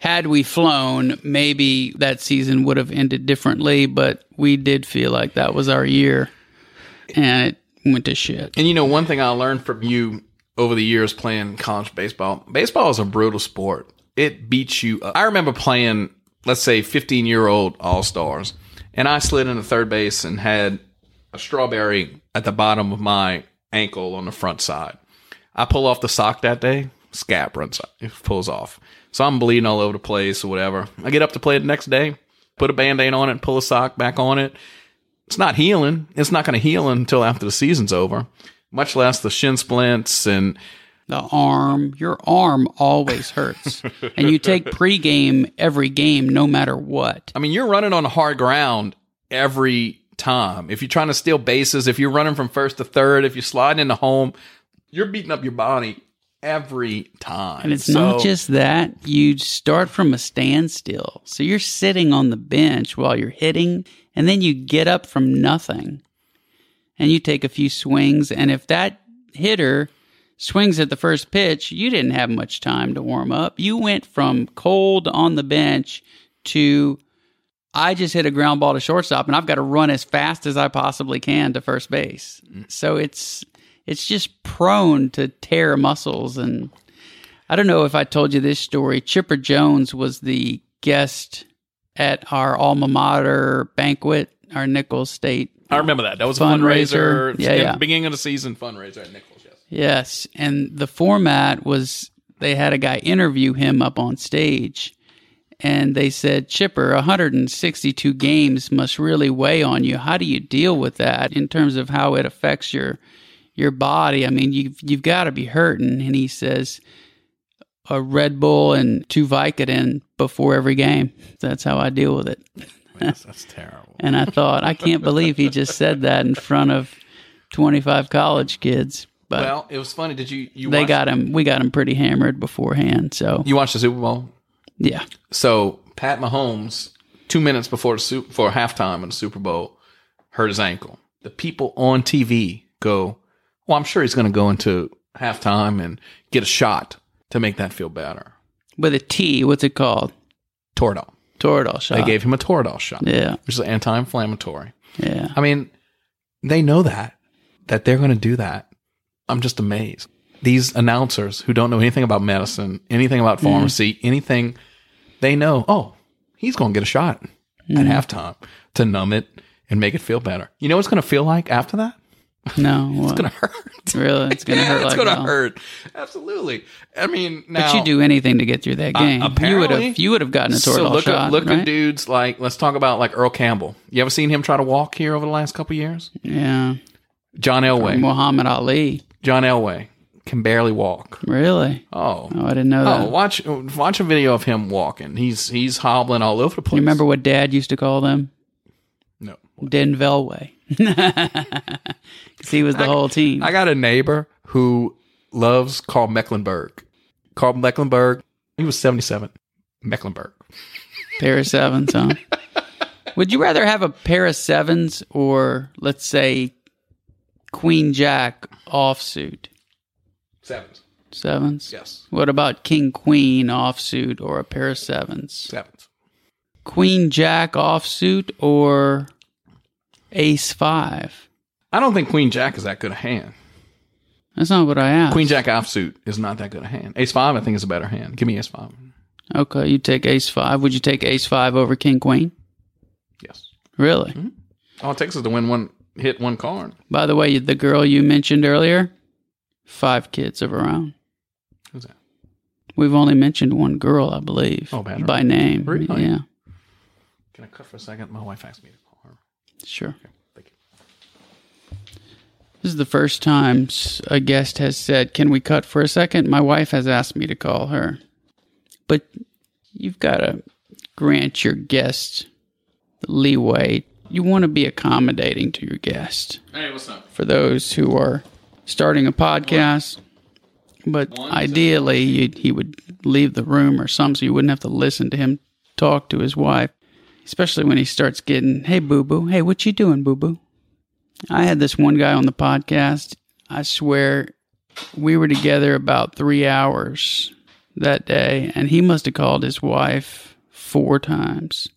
had we flown, maybe that season would have ended differently, but we did feel like that was our year and it went to shit. And you know, one thing I learned from you over the years playing college baseball, baseball is a brutal sport. It beats you up. I remember playing, let's say, 15 year old All Stars, and I slid into third base and had a strawberry at the bottom of my ankle on the front side. I pull off the sock that day, scab runs, it pulls off. So I'm bleeding all over the place or whatever. I get up to play the next day, put a band aid on it, pull a sock back on it. It's not healing. It's not going to heal until after the season's over, much less the shin splints and the arm, your arm always hurts. and you take pregame every game, no matter what. I mean, you're running on hard ground every time. If you're trying to steal bases, if you're running from first to third, if you're sliding into home, you're beating up your body every time. And it's so, not just that, you start from a standstill. So you're sitting on the bench while you're hitting, and then you get up from nothing and you take a few swings. And if that hitter swings at the first pitch, you didn't have much time to warm up. You went from cold on the bench to I just hit a ground ball to shortstop and I've got to run as fast as I possibly can to first base. Mm. So it's it's just prone to tear muscles and I don't know if I told you this story. Chipper Jones was the guest at our alma mater banquet, our Nicholls State. I remember that. That was fundraiser. a fundraiser. Yeah, yeah. Beginning of the season fundraiser at Nicholls. Yes. Yes, and the format was they had a guy interview him up on stage, and they said, Chipper, 162 games must really weigh on you. How do you deal with that in terms of how it affects your your body? I mean, you've you've got to be hurting. And he says, a Red Bull and two Vicodin before every game. That's how I deal with it. Yes, that's terrible. and I thought, I can't believe he just said that in front of 25 college kids. But well, it was funny. Did you? you they got him. We got him pretty hammered beforehand. So you watched the Super Bowl? Yeah. So Pat Mahomes, two minutes before the Super, for halftime in the Super Bowl, hurt his ankle. The people on TV go, "Well, I'm sure he's going to go into halftime and get a shot to make that feel better." With a T, what's it called? Toradol. Toradol shot. They gave him a Toradol shot. Yeah. Which is anti-inflammatory. Yeah. I mean, they know that that they're going to do that. I'm just amazed. These announcers who don't know anything about medicine, anything about Mm-hmm. pharmacy, mm. anything, they know, oh, he's going to get a shot Mm-hmm. at halftime to numb it and make it feel better. You know what it's going to feel like after that? No, It's going to hurt. Really, it's going to Yeah, hurt. it's like going to hell. hurt. Absolutely. I mean, now But you do anything to get through that uh, game. you would apparently- have. You would have gotten a So Toradol look shot. at look right? at dudes like let's talk about like Earl Campbell. You ever seen him try to walk here over the last couple years? Yeah. John Elway. Muhammad Ali. John Elway can barely walk. Really? Oh. Oh, I didn't know oh, that. Oh, watch watch a video of him walking. He's he's hobbling all over the place. you remember what Dad used to call them? No. Denvelway. He was the whole team. I got a neighbor who loves Karl Mecklenburg. Karl Mecklenburg, he was 77. Mecklenburg. pair of sevens, huh? Would you rather have a pair of sevens or, let's say, Queen Jack offsuit? Sevens. Sevens? Yes. What about King Queen offsuit or a pair of sevens? Sevens. Queen Jack offsuit or Ace five? I don't think Queen Jack is that good a hand. That's not what I asked. Queen Jack offsuit is not that good a hand. Ace five, I think, is a better hand. Give me ace five. Okay, you take Ace five. Would you take Ace five over King Queen? Yes. Really? Mm-hmm. All it takes is to win one, hit one card. By the way, the girl you mentioned earlier, five kids of her own. Who's that? We've only mentioned one girl, I believe, Oh, by name. Really? Yeah, Can I cut for a second? My wife asked me to call her. sure. You. This is the first time a guest has said, "Can we cut for a second? My wife has asked me to call her, but you've got to grant your guest the leeway. You want to be accommodating to your guest. Hey, what's up? for those who are starting a podcast. But One ideally, you'd, he would leave the room or something so you wouldn't have to listen to him talk to his wife, especially when he starts getting, hey, boo boo, hey, what you doing, boo boo? I had this one guy on the podcast. I swear we were together about three hours that day, and he must have called his wife four times.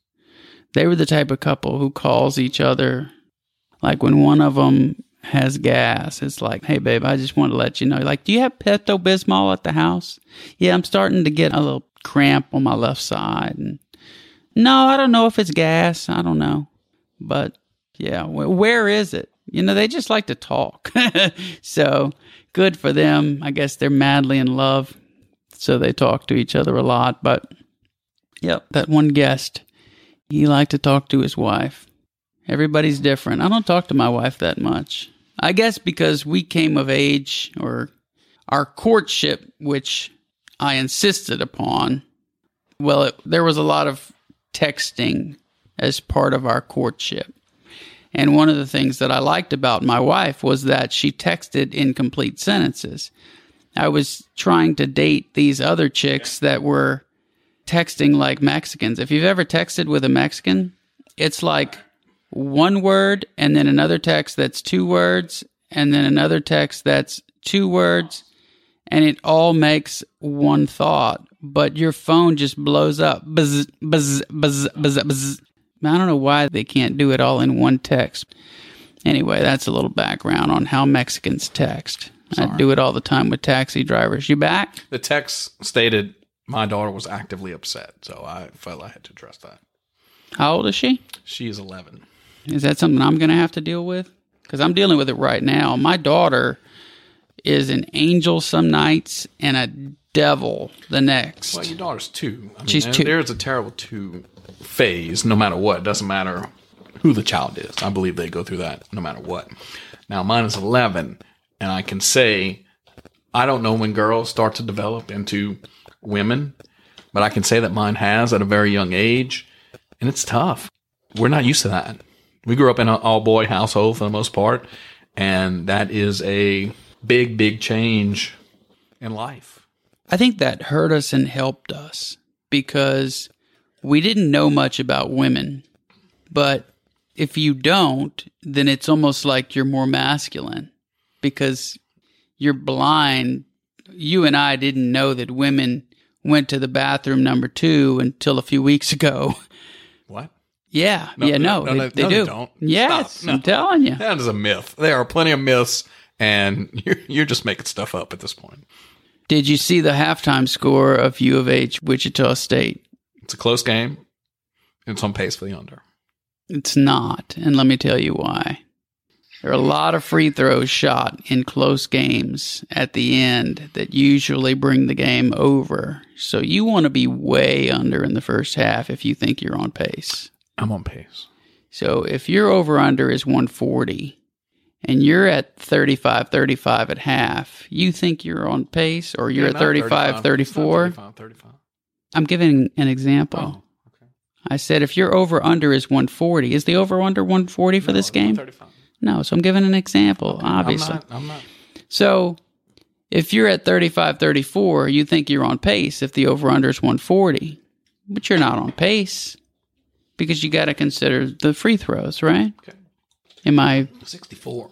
They were the type of couple who calls each other like when one of them has gas, it's like, hey, babe, I just want to let you know. Like, do you have Pepto Bismol at the house? Yeah, I'm starting to get a little cramp on my left side. And no, I don't know if it's gas. I don't know. But yeah, where is it? You know, they just like to talk. so good for them. I guess they're madly in love. So they talk to each other a lot. But yep, that one guest, he liked to talk to his wife. Everybody's different. I don't talk to my wife that much. I guess because we came of age or our courtship, which I insisted upon. Well, it, there was a lot of texting as part of our courtship. And one of the things that I liked about my wife was that she texted incomplete sentences. I was trying to date these other chicks that were texting like Mexicans. If you've ever texted with a Mexican, it's like one word and then another text that's two words and then another text that's two words and it all makes one thought but your phone just blows up buzz, buzz, buzz, buzz, buzz. I don't know why they can't do it all in one text anyway that's a little background on how mexicans text Sorry. i do it all the time with taxi drivers you back The text stated my daughter was actively upset, so I felt I had to address that. how old is she She is 11. Is that something I'm going to have to deal with? Because I'm dealing with it right now. My daughter is an angel some nights and a devil the next. Well, your daughter's two. I mean, She's there- two. There's a terrible two phase, no matter what. Doesn't matter who the child is. I believe they go through that no matter what. Now, mine is 11, and I can say I don't know when girls start to develop into women, but I can say that mine has at a very young age, and it's tough. We're not used to that. We grew up in an all boy household for the most part, and that is a big, big change in life. I think that hurt us and helped us because we didn't know much about women. But if you don't, then it's almost like you're more masculine because you're blind. You and I didn't know that women went to the bathroom number two until a few weeks ago. What? Yeah, yeah, no, no, they, no, they do. they don't. Yes, no. I'm telling you. That is a myth. There are plenty of myths, and you're, you're just making stuff up at this point. Did you see the halftime score of U of H Wichita State? It's a close game. It's on pace for the under. It's not, and let me tell you why. There are a lot of free throws shot in close games at the end that usually bring the game over. So you want to be way under in the first half if you think you're on pace. I'm on pace. So if your over under is 140 and you're at 35 35 at half, you think you're on pace or you're Yeah, at not 35 34? 35, 35. I'm giving an example. Oh, okay. I said if your over under is 140, is the over under 140 for this game? No, so I'm giving an example, obviously. I'm not. I'm not. So if you're at 35 34, you think you're on pace if the over under is 140, but you're not on pace because you got to consider the free throws, right? Okay. Am I 64.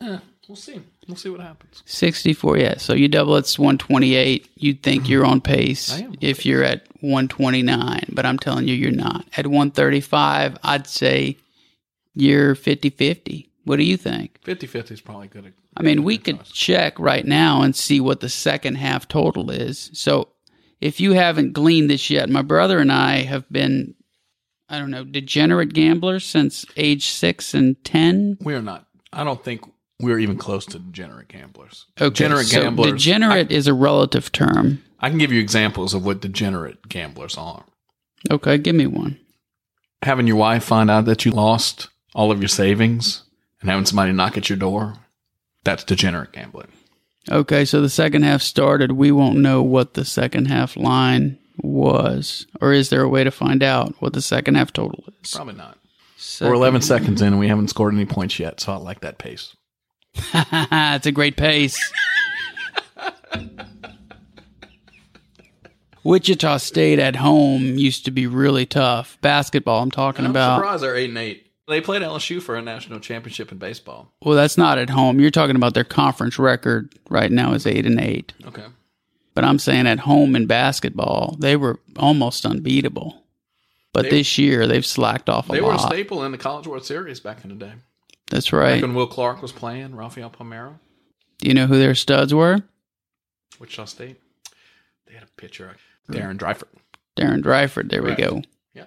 Eh, we'll see. We'll see what happens. 64? Yeah. So you double it's 128. You'd think you're on pace if you're at 129, but I'm telling you, you're not. At 135, I'd say you're 50 50. What do you think? 50 50 is probably good. I mean, we could check right now and see what the second half total is. So if you haven't gleaned this yet, my brother and I have been, I don't know, degenerate gamblers since age six and 10. We're not. I don't think we're even close to degenerate gamblers. Okay. Degenerate so gamblers. Degenerate is a relative term. I, I can give you examples of what degenerate gamblers are. Okay. Give me one. Having your wife find out that you lost all of your savings and having somebody knock at your door, that's degenerate gambling. Okay. So the second half started. We won't know what the second half line was. Or is there a way to find out what the second half total is? Probably not. Second- We're 11 seconds in and we haven't scored any points yet, so I like that pace. it's a great pace. Wichita State at home used to be really tough. Basketball, I'm talking I'm about. surprised they're 8 and 8. They played LSU for a national championship in baseball. Well, that's not at home. You're talking about their conference record right now is eight and eight. Okay. But I'm saying at home in basketball, they were almost unbeatable. But They- this year they've slacked off a They were a staple in the College World Series back in the day. That's Back right. when Will Clark was playing, Rafael Palmeiro, Do you know who their studs were? Wichita State. They had a pitcher, uh, Darren Dreifort. Darren Dreifort. There we go. Yeah.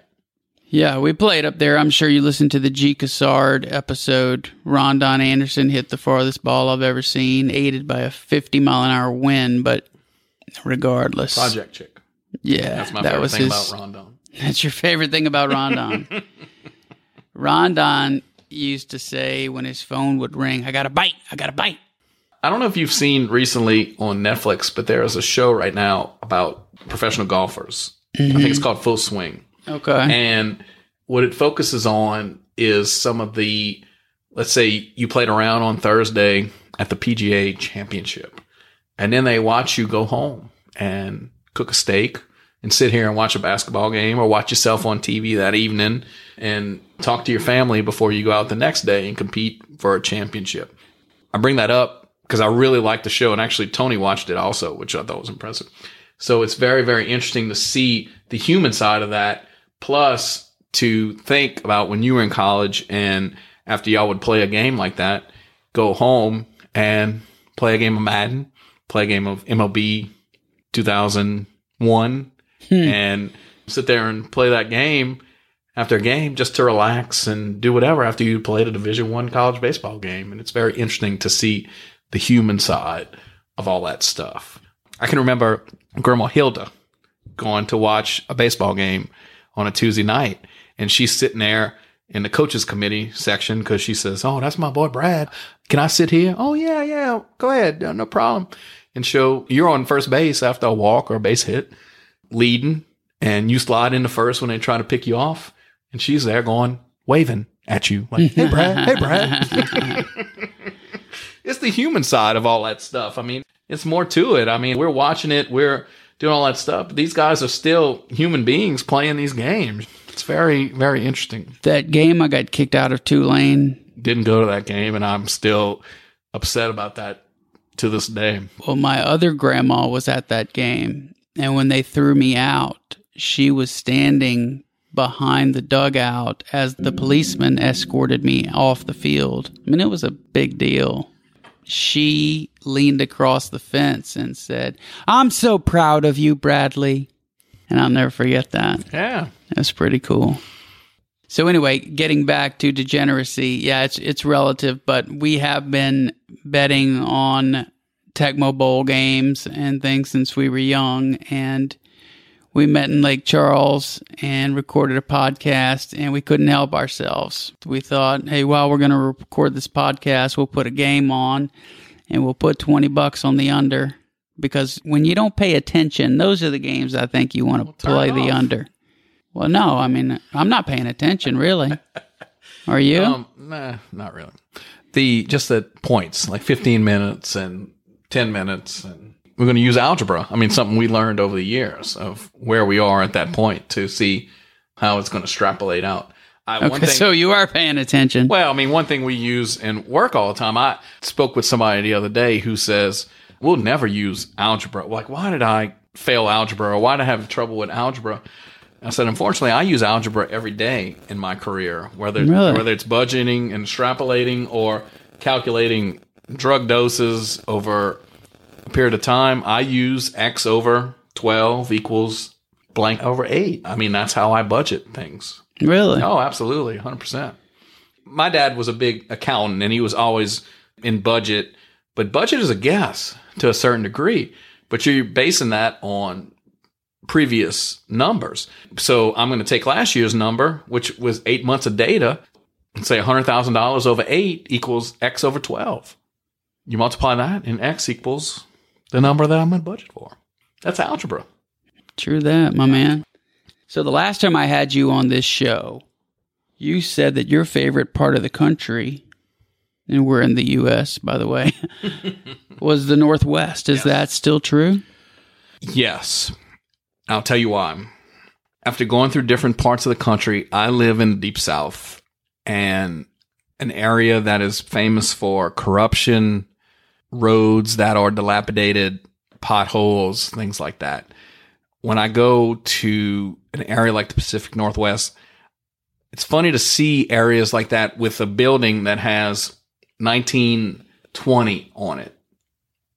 Yeah, we played up there. I'm sure you listened to the G. Cassard episode. Rondon Anderson hit the farthest ball I've ever seen, aided by a 50 mile an hour wind. But regardless, Project Chick. yeah, That's my that favorite was thing his. about Rondon. That's your favorite thing about Rondon. Rondon used to say when his phone would ring, "I got a bite. I got a bite." I don't know if you've seen recently on Netflix, but there is a show right now about professional golfers. I think it's mm-hmm. called Full Swing. Okay. And what it focuses on is some of the, let's say you played around on Thursday at the PGA championship, and then they watch you go home and cook a steak and sit here and watch a basketball game or watch yourself on TV that evening and talk to your family before you go out the next day and compete for a championship. I bring that up because I really like the show. And actually, Toni watched it also, which I thought was impressive. So it's very, very interesting to see the human side of that, plus to think about when you were in college and after y'all would play a game like that, go home and play a game of Madden, play a game of MLB 2001, Hmm. and sit there and play that game after a game just to relax and do whatever after you played a Division One college baseball game. And it's very interesting to see the human side of all that stuff. I can remember Grandma Hilda going to watch a baseball game on a Tuesday night, and she's sitting there in the coaches committee section because she says, "Oh, that's my boy Brad. Can I sit here? Oh yeah, yeah. Go ahead, no problem." And so you're on first base after a walk or a base hit, leading, and you slide into first when they try to pick you off, and she's there going waving at you like, "Hey Brad, hey Brad." it's the human side of all that stuff. I mean, it's more to it. I mean, we're watching it, we're doing all that stuff. But these guys are still human beings playing these games. It's very, very interesting. that game, I got kicked out of Tulane. Didn't go to that game, and I'm still upset about that to this day. Well, my other grandma was at that game, and when they threw me out, she was standing behind the dugout as the policeman escorted me off the field. I mean, it was a big deal. She leaned across the fence and said, I'm so proud of you, Bradley. And I'll never forget that. Yeah. That's pretty cool. So anyway, getting back to degeneracy, yeah, it's it's relative, but we have been betting on Tecmo Bowl games and things since we were young, and we met in Lake Charles and recorded a podcast, and we couldn't help ourselves. We thought, hey, while we're going to record this podcast, we'll put a game on, and we'll put twenty bucks on the under because when you don't pay attention, those are the games I think you want to turn play the under. Well, no, I mean, I'm not paying attention really. Are you? Um, nah, not really. The just the points, like 15 minutes and 10 minutes, and we're going to use algebra. I mean, something we learned over the years of where we are at that point to see how it's going to extrapolate out. I, one okay, thing, so you are paying attention. Well, I mean, one thing we use in work all the time. I spoke with somebody the other day who says we'll never use algebra. Like, why did I fail algebra, or why did I have trouble with algebra? I said, unfortunately, I use algebra every day in my career, whether Really? whether it's budgeting and extrapolating or calculating drug doses over a period of time. I use x over twelve equals blank over eight. I mean, that's how I budget things. really? Oh, absolutely, hundred percent. My dad was a big accountant, and he was always in budget. But budget is a guess to a certain degree. But you're basing that on previous numbers. So I'm going to take last year's number, which was eight months of data, and say hundred thousand dollars over eight equals x over twelve. You multiply that, and x equals the number that I'm to budget for. That's algebra. True that, my man. So the last time I had you on this show, you said that your favorite part of the country, and we're in the U.S. by the way, was the Northwest. Is Yes. that still true? Yes. I'll tell you why. After going through different parts of the country, I live in the deep south and an area that is famous for corruption, roads that are dilapidated, potholes, things like that. When I go to an area like the Pacific Northwest, it's funny to see areas like that with a building that has 1920 on it.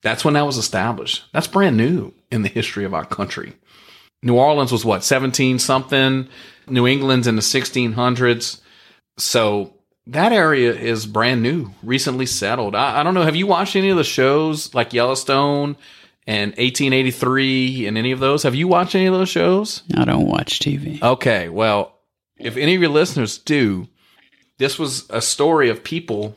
That's when that was established. That's brand new in the history of our country. New Orleans was what, 17 something? New England's in the 1600s. So that area is brand new, recently settled. I, I, don't know. Have you watched any of the shows like Yellowstone and 1883 and any of those? Have you watched any of those shows? I don't watch TV. Okay. Well, if any of your listeners do, this was a story of people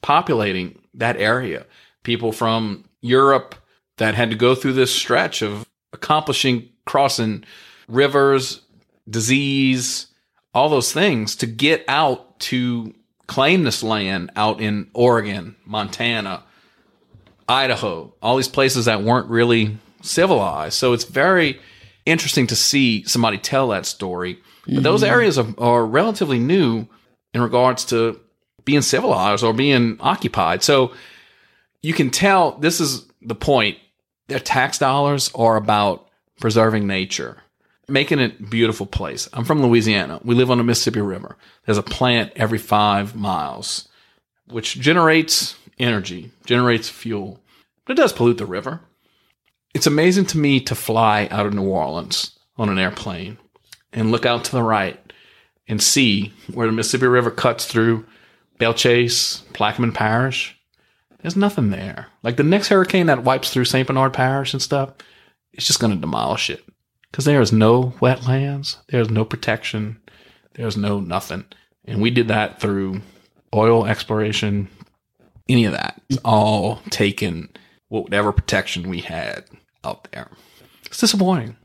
populating that area. People from Europe that had to go through this stretch of accomplishing crossing rivers, disease, all those things to get out to claim this land out in Oregon, Montana, Idaho, all these places that weren't really civilized. So it's very interesting to see somebody tell that story. But mm-hmm. those areas are, are relatively new in regards to being civilized or being occupied. So you can tell this is the point. Their tax dollars are about preserving nature making it a beautiful place. I'm from Louisiana. We live on the Mississippi River. There's a plant every five miles, which generates energy, generates fuel, but it does pollute the river. It's amazing to me to fly out of New Orleans on an airplane and look out to the right and see where the Mississippi River cuts through Belle Plaquemine Parish. There's nothing there. Like the next hurricane that wipes through St. Bernard Parish and stuff, it's just going to demolish it because there is no wetlands, there's no protection, there's no nothing. And we did that through oil exploration, any of that. All taken whatever protection we had out there. It's disappointing.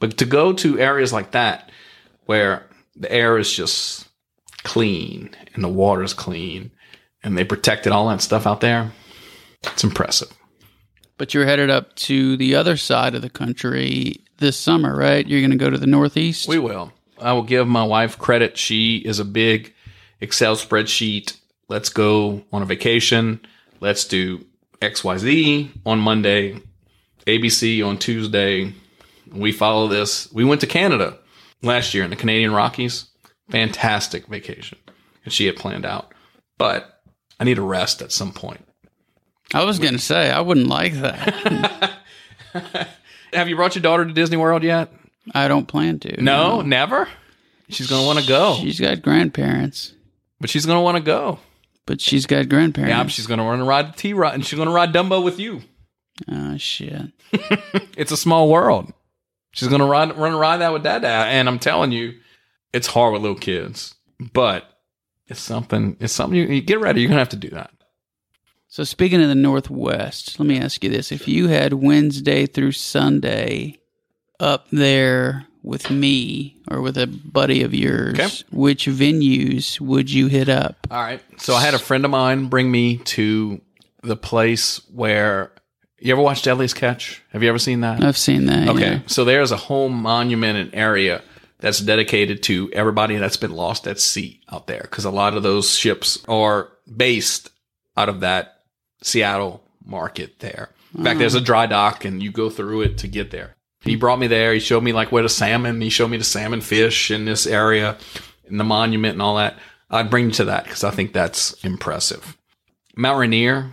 But to go to areas like that where the air is just clean and the water is clean and they protected all that stuff out there, it's impressive. But you're headed up to the other side of the country this summer, right? You're going to go to the Northeast? We will. I will give my wife credit. She is a big Excel spreadsheet. Let's go on a vacation. Let's do XYZ on Monday, ABC on Tuesday. We follow this. We went to Canada last year in the Canadian Rockies. Fantastic vacation. And she had planned out. But I need a rest at some point. I was going to say, I wouldn't like that. Have you brought your daughter to Disney World yet? I don't plan to. No, never. She's gonna want to go. She's got grandparents, but she's gonna want to go. But she's got grandparents. Yeah, she's gonna run and ride the T ride, and she's gonna ride Dumbo with you. Oh shit! it's a small world. She's gonna ride, run and ride that with Dada, and I'm telling you, it's hard with little kids, but it's something. It's something you, you get ready. You're gonna have to do that. So, speaking of the Northwest, let me ask you this. If you had Wednesday through Sunday up there with me or with a buddy of yours, okay. which venues would you hit up? All right. So, I had a friend of mine bring me to the place where you ever watched Deadliest Catch? Have you ever seen that? I've seen that. Okay. Yeah. So, there's a whole monument and area that's dedicated to everybody that's been lost at sea out there because a lot of those ships are based out of that Seattle market there. In fact, there's a dry dock and you go through it to get there. He brought me there. He showed me like where the salmon, he showed me the salmon fish in this area and the monument and all that. I'd bring you to that because I think that's impressive. Mount Rainier,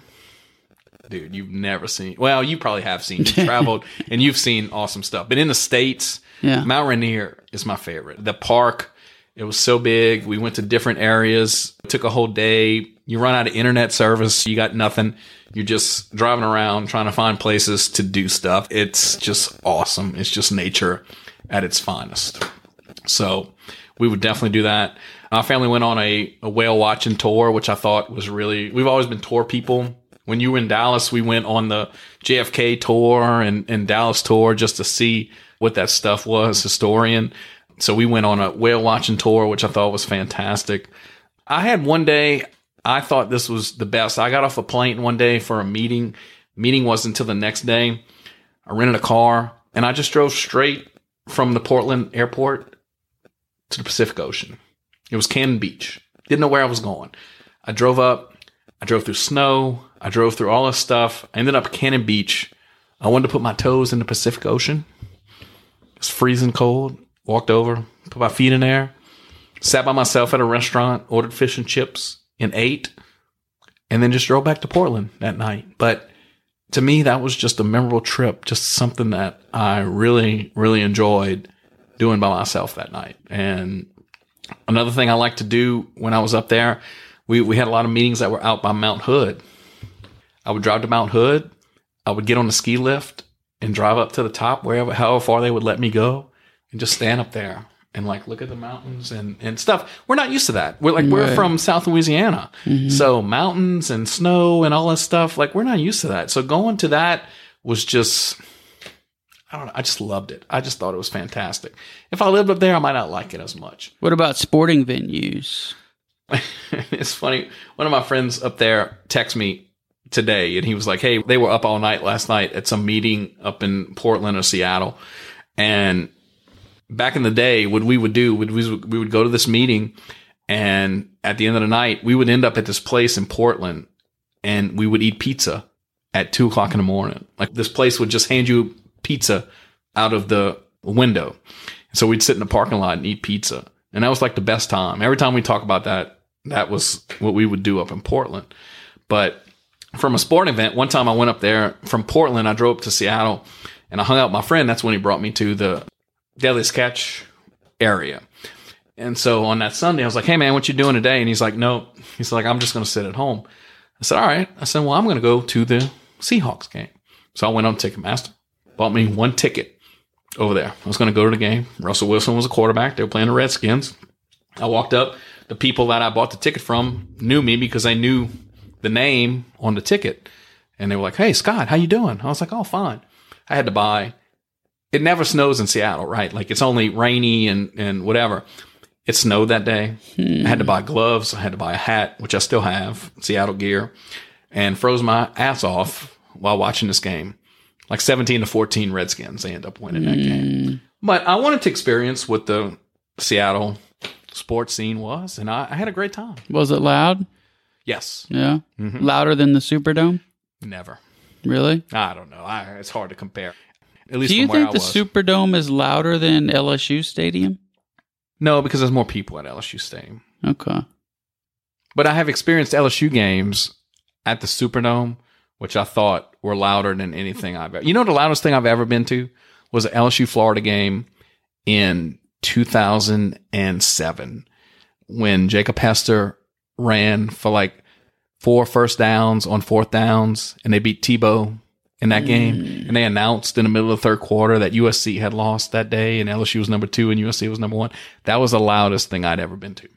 dude, you've never seen. Well, you probably have seen. You traveled and you've seen awesome stuff. But in the states, yeah. Mount Rainier is my favorite. The park, it was so big. We went to different areas. It took a whole day you run out of internet service, you got nothing. You're just driving around trying to find places to do stuff. It's just awesome. It's just nature at its finest. So we would definitely do that. Our family went on a, a whale watching tour, which I thought was really, we've always been tour people. When you were in Dallas, we went on the JFK tour and, and Dallas tour just to see what that stuff was, historian. So we went on a whale watching tour, which I thought was fantastic. I had one day, I thought this was the best. I got off a plane one day for a meeting. Meeting wasn't until the next day. I rented a car and I just drove straight from the Portland airport to the Pacific Ocean. It was Cannon Beach. Didn't know where I was going. I drove up. I drove through snow. I drove through all this stuff. I ended up at Cannon Beach. I wanted to put my toes in the Pacific Ocean. It's freezing cold. Walked over, put my feet in there, sat by myself at a restaurant, ordered fish and chips, and ate, and then just drove back to Portland that night. But to me, that was just a memorable trip, just something that I really, really enjoyed doing by myself that night. And another thing I like to do when I was up there, we, we had a lot of meetings that were out by Mount Hood. I would drive to Mount Hood. I would get on the ski lift and drive up to the top, wherever, however far they would let me go, and just stand up there and like look at the mountains and, and stuff. We're not used to that. We're like, we're from South Louisiana. Mm-hmm. So mountains and snow and all this stuff, like we're not used to that. So going to that was just, I don't know. I just loved it. I just thought it was fantastic. If I lived up there, I might not like it as much. What about sporting venues? it's funny. One of my friends up there texted me today and he was like, Hey, they were up all night last night at some meeting up in Portland or Seattle. And back in the day, what we would do, we we would go to this meeting and at the end of the night, we would end up at this place in Portland and we would eat pizza at two o'clock in the morning. Like this place would just hand you pizza out of the window. So we'd sit in the parking lot and eat pizza. And that was like the best time. Every time we talk about that, that was what we would do up in Portland. But from a sporting event, one time I went up there from Portland, I drove up to Seattle and I hung out with my friend. That's when he brought me to the Daily Sketch area. And so on that Sunday, I was like, Hey man, what you doing today? And he's like, No. He's like, I'm just going to sit at home. I said, All right. I said, Well, I'm going to go to the Seahawks game. So I went on Ticketmaster, bought me one ticket over there. I was going to go to the game. Russell Wilson was a quarterback. They were playing the Redskins. I walked up. The people that I bought the ticket from knew me because they knew the name on the ticket. And they were like, Hey, Scott, how you doing? I was like, Oh, fine. I had to buy. It never snows in Seattle, right? Like it's only rainy and, and whatever. It snowed that day. I had to buy gloves. I had to buy a hat, which I still have, Seattle gear, and froze my ass off while watching this game. Like 17 to 14 Redskins, they end up winning that game. But I wanted to experience what the Seattle sports scene was, and I, I had a great time. Was it loud? Yes, Yeah. Mm-hmm. Louder than the Superdome? never. Really? I don't know. I, it's hard to compare. At least Do you think the. Superdome is louder than LSU Stadium? no, because there's more people at LSU Stadium. Okay. But I have experienced LSU games at the Superdome, which I thought were louder than anything I've ever. You know, the loudest thing I've ever been to was an LSU Florida game in 2007 when Jacob Hester ran for like four first downs on fourth downs, and they beat Tebow in that game. Hmm. And they announced in the middle of the third quarter that USC had lost that day, and LSU was number two, and USC was number one. That was the loudest thing I'd ever been to.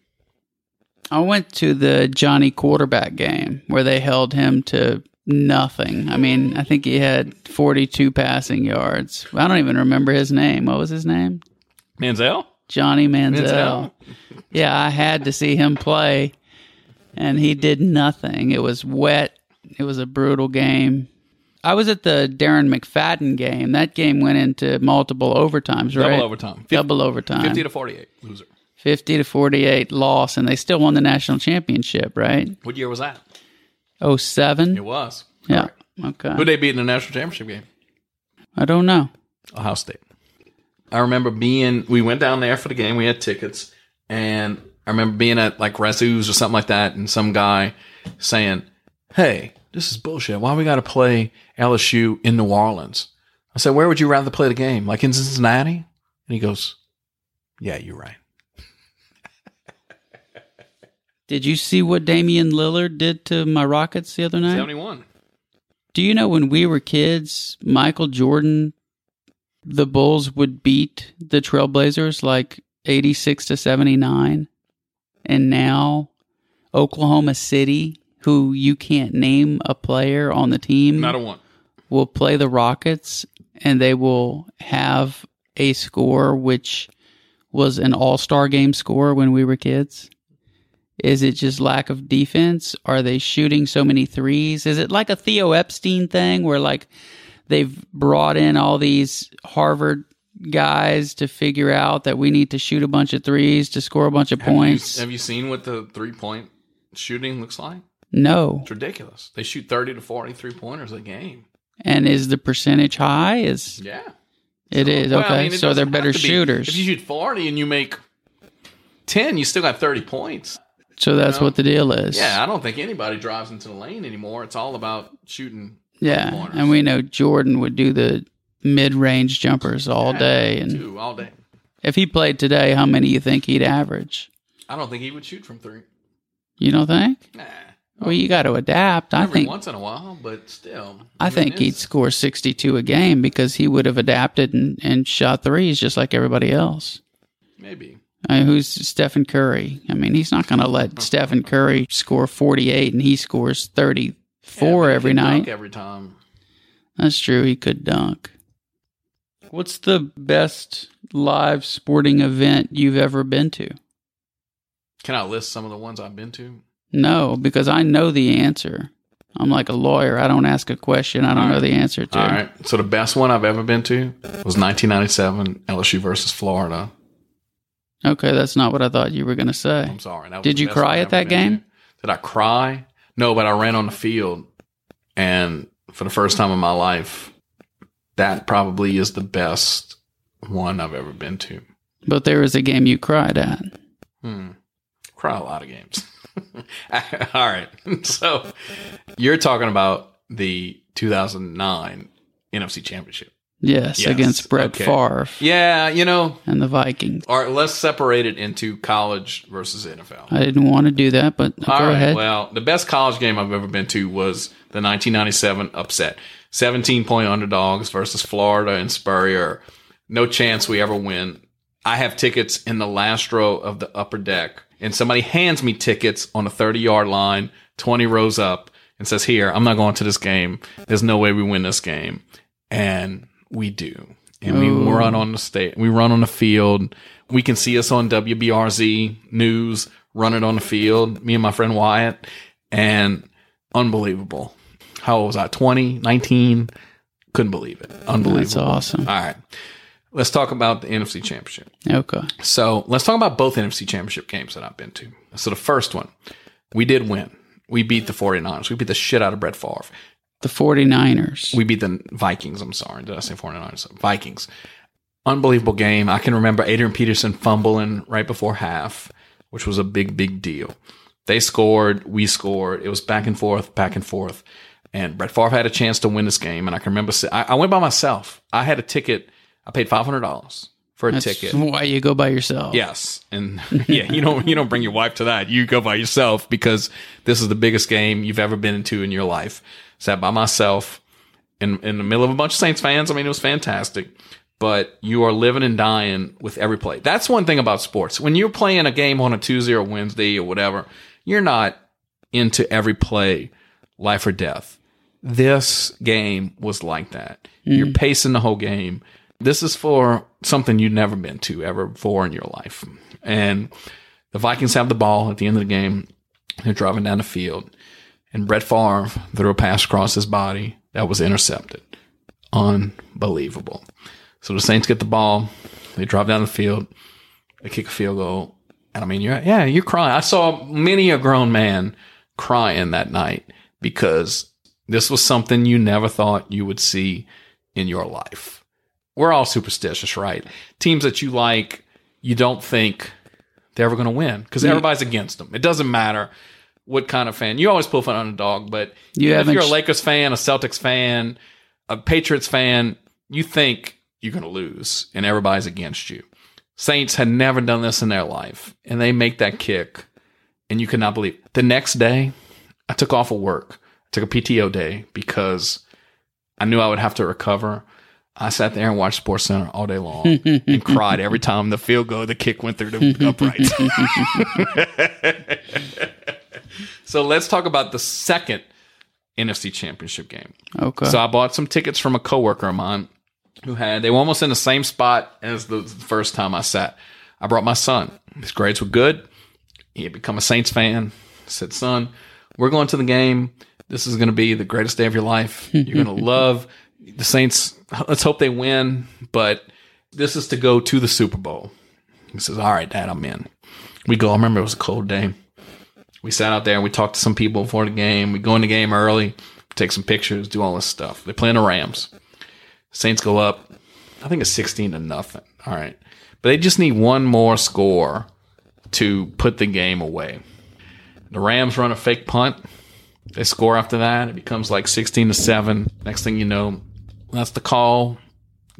I went to the Johnny quarterback game where they held him to nothing. I mean, I think he had 42 passing yards. I don't even remember his name. What was his name? Manziel? Johnny Manziel. Manziel? Yeah, I had to see him play, and he did nothing. It was wet. It was a brutal game. I was at the Darren McFadden game. That game went into multiple overtimes, right? Double overtime. Fif- Double overtime. 50 to 48. Loser. 50 to 48 loss, and they still won the national championship, right? What year was that? 07? It was. Yeah. Correct. Okay. Who they beat in the national championship game? I don't know. Ohio State. I remember being, we went down there for the game. We had tickets. And I remember being at like Razoo's or something like that. And some guy saying, Hey, this is bullshit. Why we got to play LSU in New Orleans? I said, Where would you rather play the game? Like in Cincinnati? And he goes, Yeah, you're right. Did you see what Damian Lillard did to my Rockets the other night? 71. Do you know when we were kids, Michael Jordan, the Bulls would beat the Trailblazers like 86 to 79? And now Oklahoma City, who you can't name a player on the team, Not a one. will play the Rockets and they will have a score which was an all star game score when we were kids? Is it just lack of defense? Are they shooting so many threes? Is it like a Theo Epstein thing where like they've brought in all these Harvard guys to figure out that we need to shoot a bunch of threes to score a bunch of Have you, points? have you seen what the three point shooting looks like? No. It's ridiculous. They shoot 30 to 43 pointers a game. And is the percentage high? Is Yeah. it is Well, I okay? mean, it so they're doesn't better to be- shooters. If you shoot 40 and you make 10, you still got 30 points. so that's know? what the deal is. Yeah, I don't think anybody drives into the lane anymore. It's all about shooting. Yeah, corners. and we know Jordan would do the mid-range jumpers all day, and two all day. if he played today, how many you think he'd average? I don't think he would shoot from three. You don't think? Nah. Well, you got to adapt. I Every think. once in a while, but still. I mean, think he'd score sixty-two a game because he would have adapted and, and shot threes just like everybody else. Maybe. I mean, who's Stephen Curry? I mean, he's not going to let Stephen Curry score forty-eight and he scores Yeah, thirty-four but he every dunk night. Every time. That's true. He could dunk. What's the best live sporting event you've ever been to? Can I list some of the ones I've been to? No, because I know the answer. I'm like a lawyer. I don't ask a question I don't know the answer to. All right. So the best one I've ever been to was 1997 LSU versus Florida. Okay, that's not what I thought you were going to say. I'm sorry. Did you cry at that game? to. Did I cry? No, but I ran on the field, and for the first time in my life, that probably is the best one I've ever been to. But there was a game you cried at. Hmm. Cry a lot of games. All right. So you're talking about the 2009 NFC Championship. Yes, Yes, against Brett okay. Favre Yeah, you know, and the Vikings. all right, let's separate it into college versus NFL. I didn't want to do that, but All go right. ahead. Well, the best college game I've ever been to was the 1997 upset. 17 point underdogs versus Florida and Spurrier. No chance we ever win. I have tickets in the last row of the upper deck, and somebody hands me tickets on a 30 yard line, 20 rows up, and says, Here, I'm not going to this game. There's no way we win this game. And we do. And we run on the state. We run on the field. We can see us on WBRZ news running on the field. Me and my friend Wyatt, and unbelievable. How old was I? 20, 19? Couldn't believe it. Unbelievable. That's awesome. All right. Let's talk about the NFC Championship. Okay. So let's talk about both NFC Championship games that I've been to. So the first one, we did win. We beat the 49ers. We beat the shit out of Brett Favre. The 49ers. We beat the Vikings. I'm sorry. Did I say 49ers? Vikings. Unbelievable game. I can remember Adrian Peterson fumbling right before half, which was a big, big deal. They scored. We scored. It was back and forth, back and forth. And Brett Favre had a chance to win this game. And I can remember, I, I went by myself. I had a ticket. I paid $500 for a That's ticket. why you go by yourself. Yes, and yeah, you don't you don't bring your wife to that. You go by yourself because this is the biggest game you've ever been into in your life. Sat by myself in in the middle of a bunch of Saints fans. I mean, it was fantastic. But you are living and dying with every play. That's one thing about sports. When you're playing a game on a 2-0 Wednesday or whatever, you're not into every play, life or death. This game was like that. You're mm. pacing the whole game. This is for something you've never been to ever before in your life. And the Vikings have the ball at the end of the game. They're driving down the field. And Brett Favre threw a pass across his body that was intercepted. Unbelievable. So the Saints get the ball. They drive down the field. They kick a field goal. And I mean, you're, yeah, you're crying. I saw many a grown man crying that night because this was something you never thought you would see in your life. We're all superstitious, right? Teams that you like, you don't think they're ever going to win because everybody's against them. It doesn't matter what kind of fan. You always pull for an underdog, but You if you're a Lakers fan, a Celtics fan, a Patriots fan, you think you're going to lose and everybody's against you. Saints had never done this in their life, and they make that kick, and you cannot believe. The next day, I took off of work, I took a PTO day because I knew I would have to recover. I sat there and watched Sports Center all day long and cried every time the field goal, the kick went through the uprights. so let's talk about the second NFC Championship game. Okay. So I bought some tickets from a coworker of mine who had they were almost in the same spot as the first time I sat. I brought my son. His grades were good. He had become a Saints fan. I said, "Son, we're going to the game. This is going to be the greatest day of your life. You're going to love the Saints. Let's hope they win, but This is to go to the Super Bowl. He says, All right, Dad, I'm in. We go. I remember it was a cold day. We sat out there and we talked to some people before the game. We go in the game early, take some pictures, do all this stuff. They play in the Rams. Saints go up. I think it's 16 to nothing. All right. But they just need one more score to put the game away. The Rams run a fake punt. They score after that. It becomes like 16 to 7. Next thing you know, that's the call.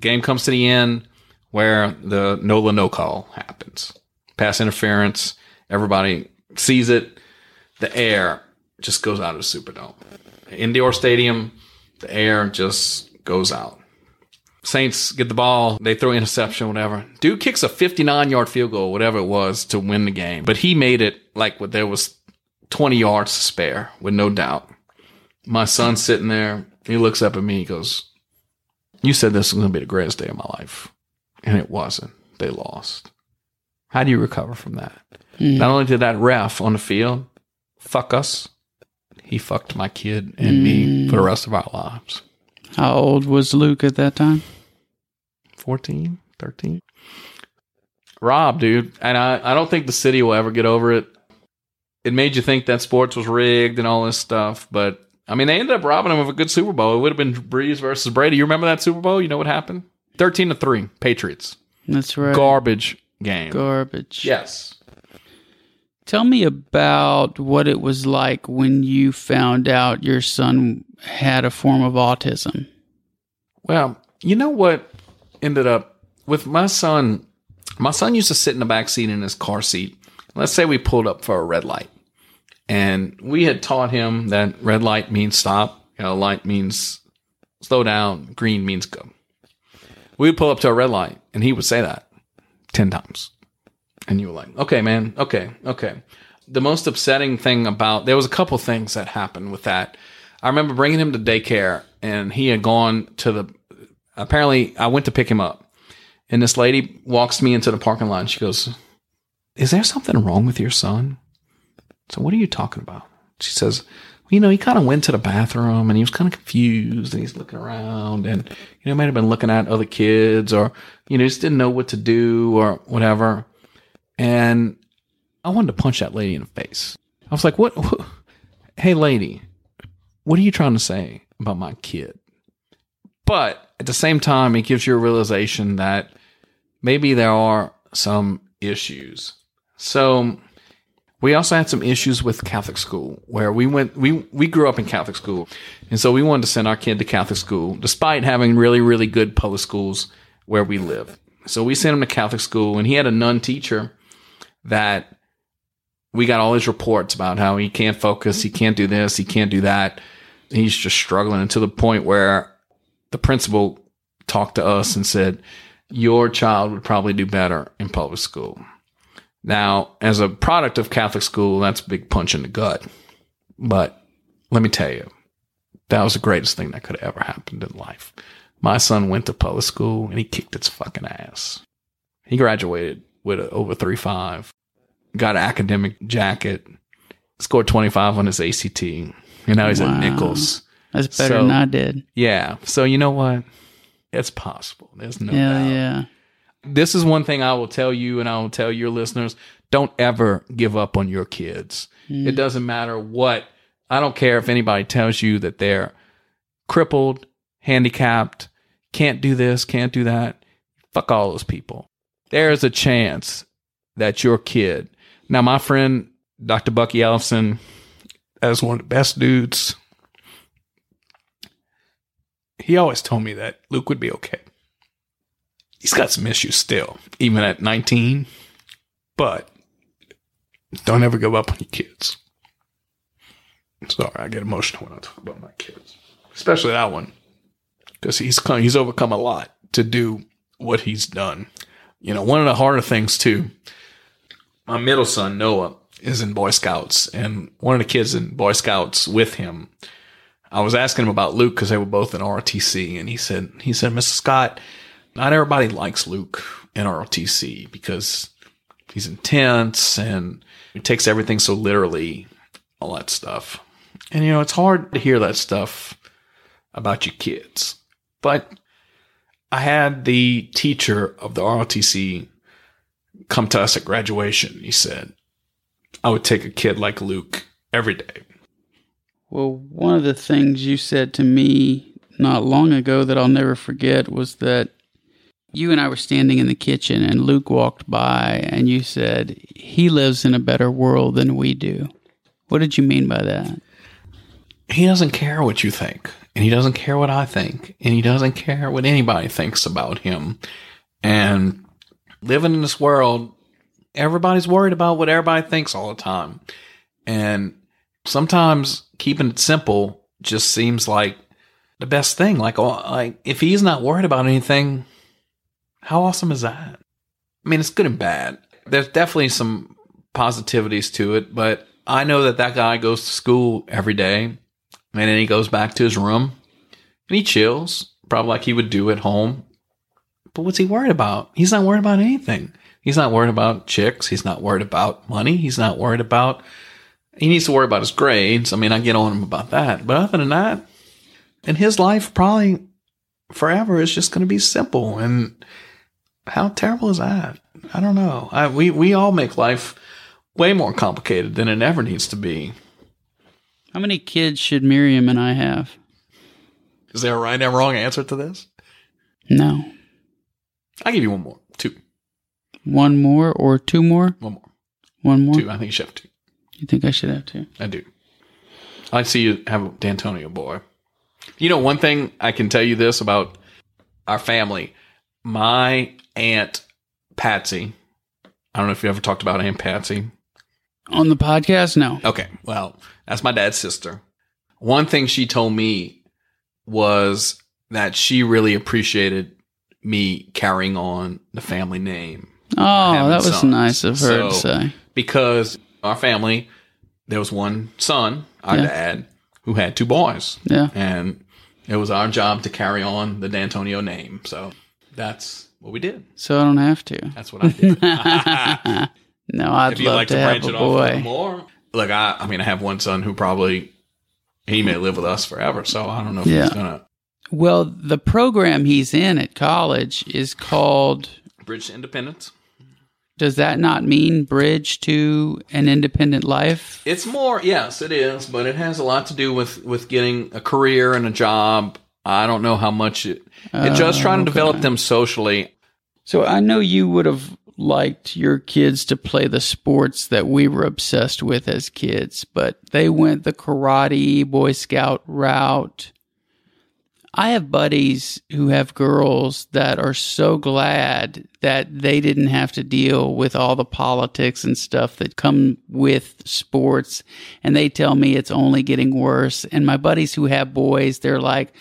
Game comes to the end where the NOLA no call happens. Pass interference. Everybody sees it. The air just goes out of the Superdome. Indoor stadium, the air just goes out. Saints get the ball, they throw interception, whatever. Dude kicks a 59 yard field goal, whatever it was, to win the game. But he made it like what there was 20 yards to spare, with no doubt. My son's sitting there. He looks up at me. He goes, You said this was going to be the greatest day of my life. And it wasn't. They lost. How do you recover from that? Hmm. Not only did that ref on the field fuck us, he fucked my kid and me hmm. for the rest of our lives. How old was Luke at that time? 14, 13. Rob, dude. And I, I don't think the city will ever get over it. It made you think that sports was rigged and all this stuff. But, I mean, they ended up robbing him of a good Super Bowl. It would have been Brees versus Brady. You remember that Super Bowl? You know what happened? 13 to 3, Patriots. That's right. Garbage game. Garbage. Yes. Tell me about what it was like when you found out your son had a form of autism. Well, you know what ended up with my son? My son used to sit in the back seat in his car seat. Let's say we pulled up for a red light, and we had taught him that red light means stop, yellow light means slow down, green means go. We would pull up to a red light, and he would say that ten times, and you were like, "Okay, man, okay, okay." The most upsetting thing about there was a couple things that happened with that. I remember bringing him to daycare, and he had gone to the. Apparently, I went to pick him up, and this lady walks me into the parking lot. And she goes, "Is there something wrong with your son?" So, what are you talking about? She says, well, "You know, he kind of went to the bathroom, and he was kind of confused, and he's looking around, and you know, might have been looking at other kids, or you know, just didn't know what to do, or whatever." And I wanted to punch that lady in the face. I was like, "What? Hey, lady." what are you trying to say about my kid? But at the same time, it gives you a realization that maybe there are some issues. So we also had some issues with Catholic school where we went, we, we grew up in Catholic school. And so we wanted to send our kid to Catholic school despite having really, really good public schools where we live. So we sent him to Catholic school and he had a nun teacher that we got all his reports about how he can't focus, he can't do this, he can't do that. He's just struggling and to the point where the principal talked to us and said, Your child would probably do better in public school. Now, as a product of Catholic school, that's a big punch in the gut. But let me tell you, that was the greatest thing that could have ever happened in life. My son went to public school and he kicked its fucking ass. He graduated with a over 3.5 got an academic jacket, scored 25 on his ACT, and now he's Wow. at Nicholls. That's better So- than I did. Yeah. So you know what? It's possible. There's no Hell doubt. yeah. This is one thing I will tell you and I will tell your listeners. Don't ever give up on your kids. Mm. It doesn't matter what. I don't care if anybody tells you that they're crippled, handicapped, can't do this, can't do that. Fuck all those people. There is a chance that your kid. Now, my friend, Dr. Bucky Ellison, as one of the best dudes, he always told me that Luke would be okay. He's got some issues still, even at 19, but don't ever give up on your kids. Sorry, I get emotional when I talk about my kids, especially that one, because he's come, he's overcome a lot to do what he's done. You know, one of the harder things too. My middle son Noah is in Boy Scouts, and one of the kids in Boy Scouts with him. I was asking him about Luke because they were both in ROTC, and he said, he said, Mr. Scott, not everybody likes Luke in ROTC because he's intense and he takes everything so literally, all that stuff. And you know, it's hard to hear that stuff about your kids. But I had the teacher of the ROTC come to us at graduation. He said, I would take a kid like Luke every day. Well, one of the things you said to me not long ago that I'll never forget was that you and I were standing in the kitchen and Luke walked by and you said, He lives in a better world than we do. What did you mean by that? He doesn't care what you think, and he doesn't care what I think, and he doesn't care what anybody thinks about him. And living in this world, everybody's worried about what everybody thinks all the time. And sometimes keeping it simple just seems like the best thing. Like, like if he's not worried about anything, how awesome is that? I mean, it's good and bad. There's definitely some positivities to it, but I know that that guy goes to school every day and then he goes back to his room and he chills, probably like he would do at home. But what's he worried about? He's not worried about anything. He's not worried about chicks. He's not worried about money. He's not worried about, he needs to worry about his grades. I mean, I get on him about that. But other than that, in his life, probably forever is just going to be simple. And how terrible is that? I don't know. I, we, we all make life way more complicated than it ever needs to be. How many kids should Miriam and I have? Is there a right and wrong answer to this? No. I'll give you one more. Two. One more or two more? One more. One more? Two. I think you should have two. You think I should have two? I do. I see you have a Dantonio boy. You know, one thing I can tell you this about our family. My aunt Patsy. I don't know if you ever talked about Aunt Patsy. On the podcast? No. Okay. Well, that's my dad's sister. One thing she told me was that she really appreciated me carrying on the family name Oh, that was sons. nice of her to say. because our family, there was one son, our Yeah. dad, who had two boys. Yeah. And it was our job to carry on the Dantonio name. So that's what we did. So I don't have to. That's what I did. No, I'd if you'd love like to, to have branch a it off a little boy. more. Look, I, I mean, I have one son who probably, he may live with us forever. So I don't know if Yeah. he's going to Well, the program he's in at college is called. bridge to independence. Does that not mean bridge to an independent life? It's more, yes, it is, but it has a lot to do with with getting a career and a job. I don't know how much it. It's uh, just trying to develop them socially. So I know you would have liked your kids to play the sports that we were obsessed with as kids, but they went the karate, Boy Scout route. I have buddies who have girls that are so glad that they didn't have to deal with all the politics and stuff that come with sports. And they tell me it's only getting worse. And my buddies who have boys, they're like,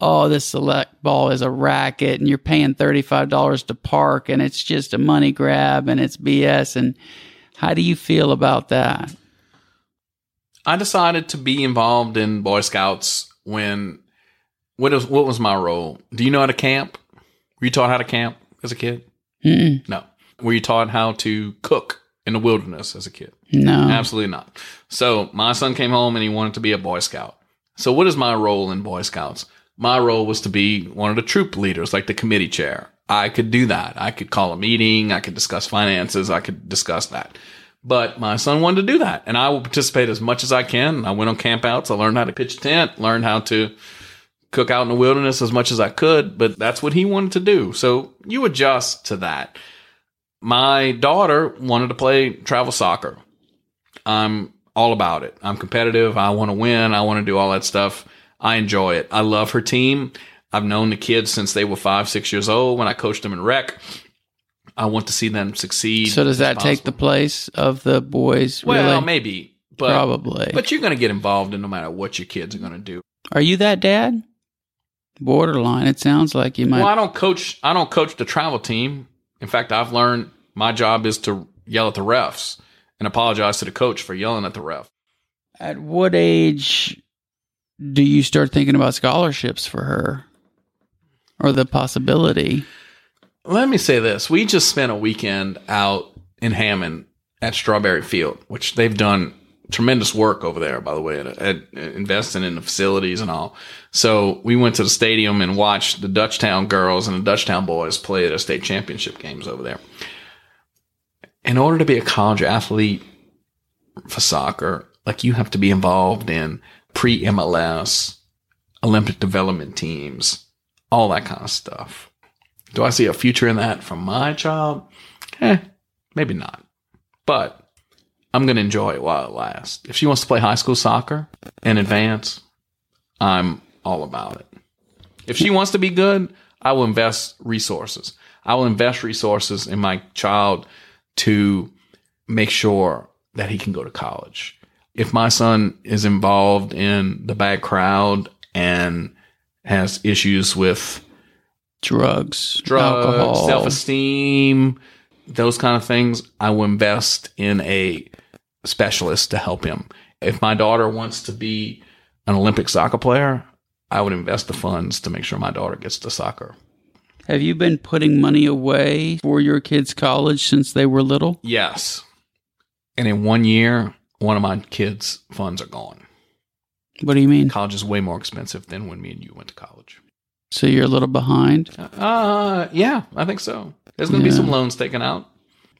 oh, this select ball is a racket and you're paying $35 to park and it's just a money grab and it's BS. And how do you feel about that? I decided to be involved in Boy Scouts when what was what was my role? Do you know how to camp? Were you taught how to camp as a kid? Mm-mm. No. Were you taught how to cook in the wilderness as a kid? No. Absolutely not. So my son came home and he wanted to be a Boy Scout. So what is my role in Boy Scouts? My role was to be one of the troop leaders, like the committee chair. I could do that. I could call a meeting. I could discuss finances. I could discuss that. But my son wanted to do that, and I will participate as much as I can. I went on campouts. I learned how to pitch a tent, learned how to cook out in the wilderness as much as I could. But that's what he wanted to do. So you adjust to that. My daughter wanted to play travel soccer. I'm all about it. I'm competitive. I want to win. I want to do all that stuff. I enjoy it. I love her team. I've known the kids since they were five, six years old when I coached them in rec. I want to see them succeed. So does that take the place of the boys? well, really? maybe, but Probably. But you're going to get involved in no matter what your kids are going to do. Are you that dad? Borderline. It sounds like you might. Well, I don't coach. I don't coach the travel team. In fact, I've learned my job is to yell at the refs and apologize to the coach for yelling at the ref. At what age do you start thinking about scholarships for her, or the possibility? Let me say this: we just spent a weekend out in Hammond at Strawberry Field, which they've done tremendous work over there, by the way, at, at, at investing in the facilities and all. So we went to the stadium and watched the Dutchtown girls and the Dutchtown boys play their state championship games over there. In order to be a college athlete for soccer, like you have to be involved in pre MLS, Olympic development teams, all that kind of stuff. Do I see a future in that for my child? Eh, maybe not. But I'm going to enjoy it while it lasts. If she wants to play high school soccer in advance, I'm all about it. If she wants to be good, I will invest resources. I will invest resources in my child to make sure that he can go to college. If my son is involved in the bad crowd and has issues with drugs, drugs, alcohol, self esteem, those kind of things, I will invest in a specialist to help him. If my daughter wants to be an Olympic soccer player, I would invest the funds to make sure my daughter gets to soccer. Have you been putting money away for your kids' college since they were little? Yes. And in one year, one of my kids' funds are gone. What do you mean? College is way more expensive than when me and you went to college. So you're a little behind? Uh, yeah, I think so. There's going to Yeah. be some loans taken out.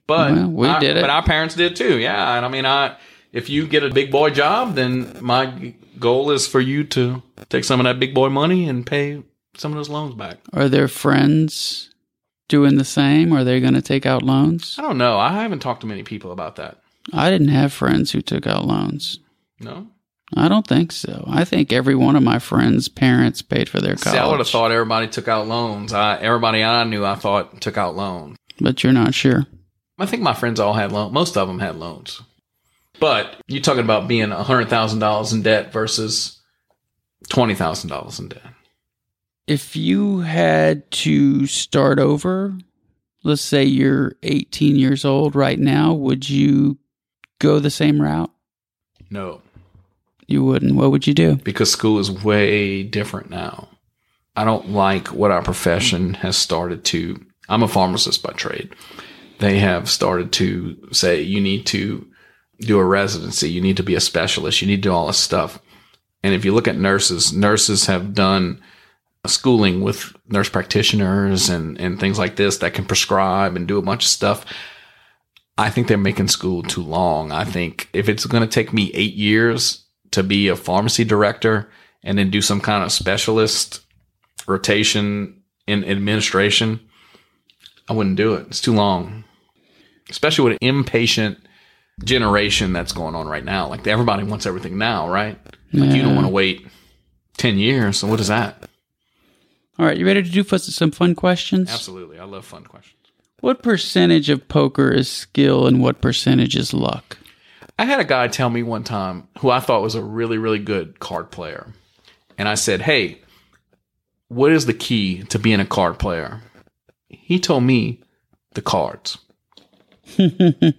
But Well, we I- did it. But our parents did too. Yeah, and I mean, I if you get a big boy job, then my goal is for you to take some of that big boy money and pay some of those loans back. Are their friends doing the same? Are they going to take out loans? I don't know. I haven't talked to many people about that. I didn't have friends who took out loans. No, I don't think so. I think every one of my friends' parents paid for their college. See, I would have thought everybody took out loans. I, everybody I knew, I thought took out loans. But you're not sure. I think my friends all had loans. Most of them had loans. But you're talking about being hundred thousand dollars in debt versus twenty thousand dollars in debt. If you had to start over, let's say you're 18 years old right now, would you go the same route? No, You wouldn't. What would you do? because school is way different now. I don't like what our profession has started to. I'm a pharmacist by trade. They have started to say you need to do a residency, you need to be a specialist, you need to do all this stuff. And if you look at nurses, nurses have done schooling with nurse practitioners and, and things like this that can prescribe and do a bunch of stuff. I think they're making school too long. I think if it's going to take me eight years to be a pharmacy director and then do some kind of specialist rotation in administration, I wouldn't do it. It's too long, especially with an impatient generation that's going on right now. Like everybody wants everything now, right? Like you don't want to wait 10 years. So what is that? All right, you ready to do some fun questions? Absolutely. I love fun questions. What percentage of poker is skill and what percentage is luck? I had a guy tell me one time who I thought was a really, really good card player. And I said, Hey, what is the key to being a card player? He told me the cards. Th-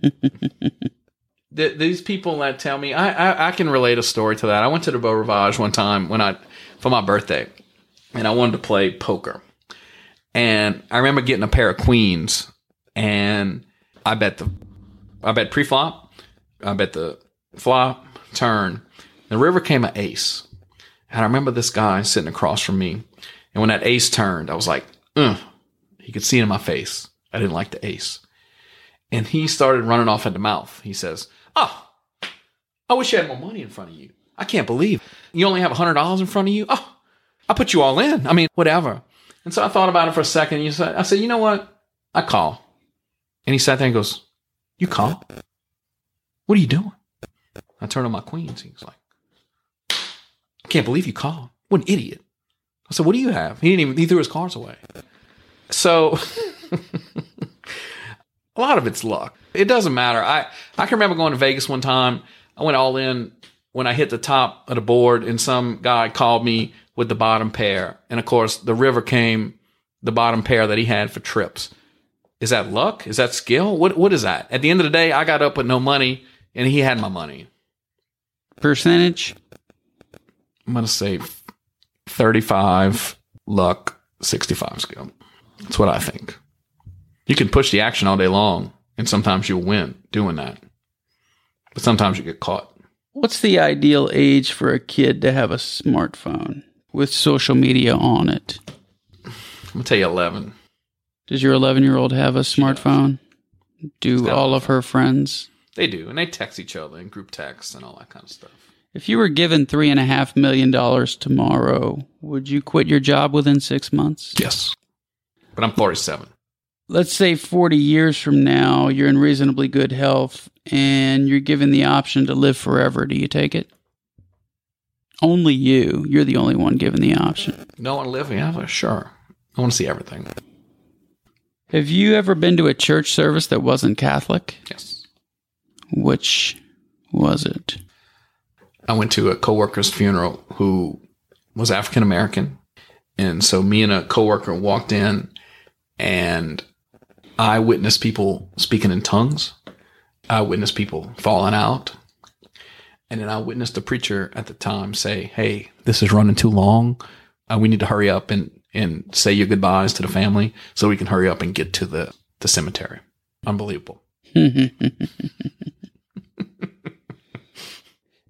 these people that tell me, I, I, I can relate a story to that. I went to the Beau Rivage one time when I, for my birthday, and I wanted to play poker. And I remember getting a pair of queens, and I bet the, I bet pre-flop, I bet the flop, turn. The river came an ace. And I remember this guy sitting across from me. And when that ace turned, I was like, Ugh. he could see it in my face. I didn't like the ace. And he started running off at the mouth. He says, Oh, I wish you had more money in front of you. I can't believe you only have a $100 in front of you. Oh, I put you all in. I mean, whatever. And so I thought about it for a second. You said, I said, you know what? I call. And he sat there and goes, You call? What are you doing? I turned on my queens. He was like, I can't believe you called. What an idiot. I said, What do you have? He didn't even, he threw his cards away. So a lot of it's luck. It doesn't matter. I, I can remember going to Vegas one time. I went all in when I hit the top of the board, and some guy called me with the bottom pair. And of course, the river came the bottom pair that he had for trips. Is that luck? Is that skill? What What is that? At the end of the day, I got up with no money, and he had my money. Percentage? I'm gonna say 35 luck, 65 skill. That's what I think. You can push the action all day long, and sometimes you'll win doing that. But sometimes you get caught. What's the ideal age for a kid to have a smartphone with social media on it? I'm gonna tell you eleven. Does your 11 year old have a smartphone? Do all of her friends? They do, and they text each other and group texts and all that kind of stuff. If you were given three and a half million dollars tomorrow, would you quit your job within six months? Yes. But I'm 47. Let's say 40 years from now, you're in reasonably good health and you're given the option to live forever. Do you take it? Only you. You're the only one given the option. No one live? Yeah, sure. I want to see everything. Have you ever been to a church service that wasn't Catholic? Yes. Which was it? I went to a coworker's funeral who was African American. And so me and a coworker walked in and I witnessed people speaking in tongues. I witnessed people falling out. And then I witnessed the preacher at the time say, Hey, this is running too long. Uh, we need to hurry up and, and say your goodbyes to the family so we can hurry up and get to the, the cemetery. Unbelievable.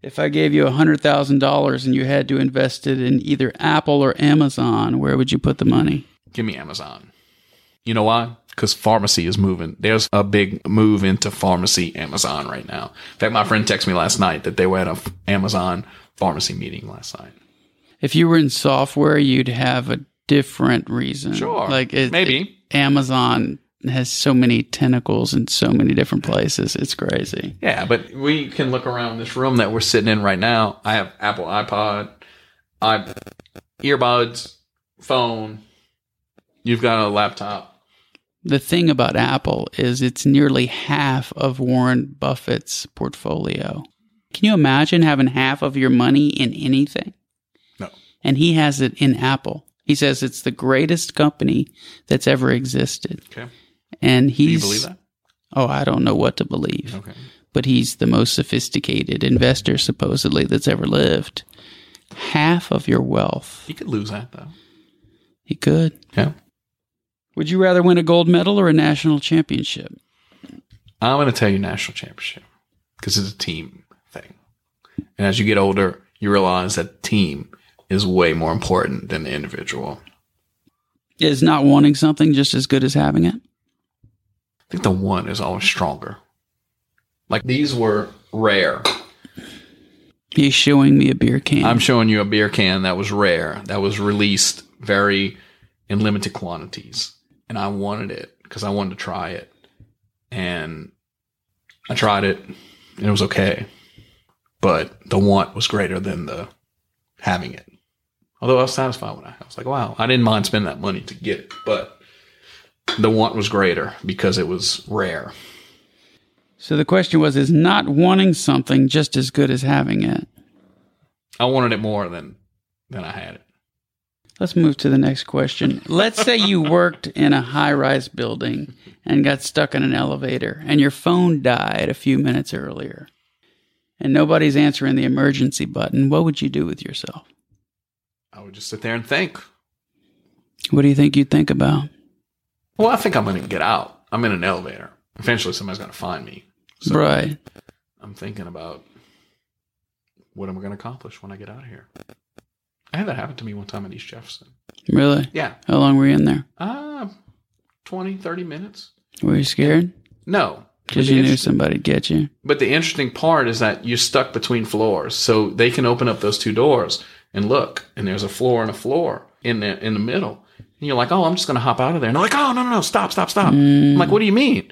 If I gave you $100,000 and you had to invest it in either Apple or Amazon, where would you put the money? Give me Amazon. You know why? Because pharmacy is moving. There's a big move into pharmacy Amazon right now. In fact, my friend texted me last night that they were at a f- Amazon pharmacy meeting last night. If you were in software, you'd have a different reason. Sure. Like it, Maybe. Amazon has so many tentacles in so many different places. It's crazy. Yeah, but we can look around this room that we're sitting in right now. I have Apple iPod, i earbuds, phone. You've got a laptop. The thing about Apple is it's nearly half of Warren Buffett's portfolio. Can you imagine having half of your money in anything? No. And he has it in Apple. He says it's the greatest company that's ever existed. Okay. And he's. Do you believe that? Oh, I don't know what to believe. Okay. But he's the most sophisticated investor supposedly that's ever lived. Half of your wealth. He could lose that though. He could. Yeah. Would you rather win a gold medal or a national championship? I'm going to tell you national championship because it's a team thing. And as you get older, you realize that team is way more important than the individual. Is not wanting something just as good as having it? I think the one is always stronger. Like these were rare. He's showing me a beer can. I'm showing you a beer can that was rare, that was released very in limited quantities. And I wanted it because I wanted to try it. And I tried it and it was okay. But the want was greater than the having it. Although I was satisfied with it. I was like, wow, I didn't mind spending that money to get it. But the want was greater because it was rare. so the question was is not wanting something just as good as having it? I wanted it more than than I had it. Let's move to the next question. Let's say you worked in a high rise building and got stuck in an elevator and your phone died a few minutes earlier and nobody's answering the emergency button. What would you do with yourself? I would just sit there and think. What do you think you'd think about? Well, I think I'm going to get out. I'm in an elevator. Eventually, somebody's going to find me. So right. I'm thinking about what am I going to accomplish when I get out of here. I had that happen to me one time at East Jefferson. Really? Yeah. How long were you in there? Uh, 20, 30 minutes. Were you scared? No. Because you knew somebody'd get you. But the interesting part is that you're stuck between floors. So they can open up those two doors and look, and there's a floor and a floor in the, in the middle. And you're like, oh, I'm just going to hop out of there. And they're like, oh, no, no, no, stop, stop, stop. I'm like, what do you mean?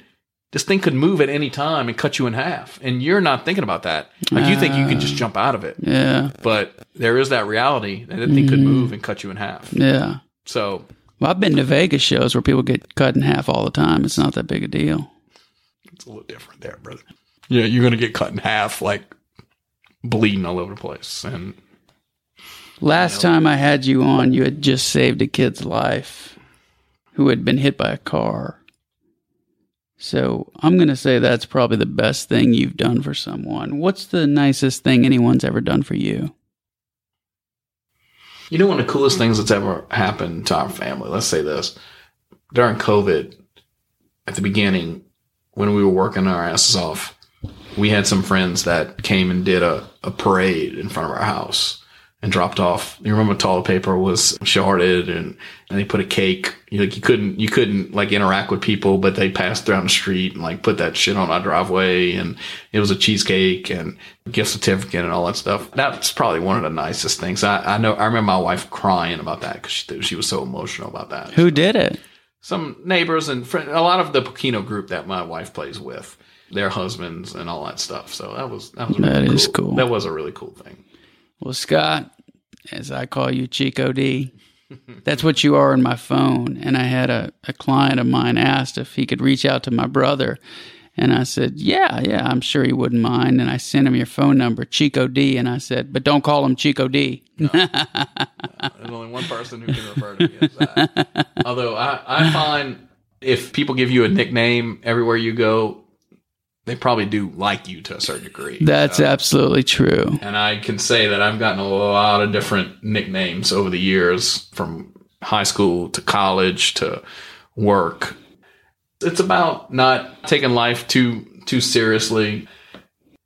This thing could move at any time and cut you in half. And you're not thinking about that. Like, you think you can just ah. jump out of it. Yeah. But there is that reality that that thing could mm. move and cut you in half. Yeah. So Well, I've been to Vegas shows where people get cut in half all the time. It's not that big a deal. it's a little different there, brother. Yeah, you're going to get cut in half, like bleeding all over the place. And Last time I had you on, you had just saved a kid's life who had been hit by a car. So I'm going to say that's probably the best thing you've done for someone. What's the nicest thing anyone's ever done for you? You know, one of the coolest things that's ever happened to our family, let's say this, during COVID, at the beginning, when we were working our asses off, we had some friends that came and did a, a parade in front of our house and dropped off. You remember toilet paper was shorted and, and they put a cake. You, like you couldn't, you couldn't like interact with people, but they passed down the street and like put that shit on our driveway. And it was a cheesecake and gift certificate and all that stuff. That's probably one of the nicest things. I, I know, I remember my wife crying about that because she, she was so emotional about that. Who did it? Some neighbors and friend, a lot of the Pokeno group that my wife plays with, their husbands and all that stuff. So that was, that was, really That cool. is cool. That was a really cool thing. Well, Scott, as I call you, Chico D, that's what you are in my phone. And I had a, a client of mine asked if he could reach out to my brother. And I said, Yeah, yeah, I'm sure he wouldn't mind. And I sent him your phone number, Chico D. And I said, But don't call him Chico D. There's only one person who can refer to me as that. Although I, I find if people give you a nickname everywhere you go, they probably do like you to a certain degree. That's absolutely true. and I can say that I've gotten a lot of different nicknames over the years from high school to college to work. It's about not taking life too too seriously.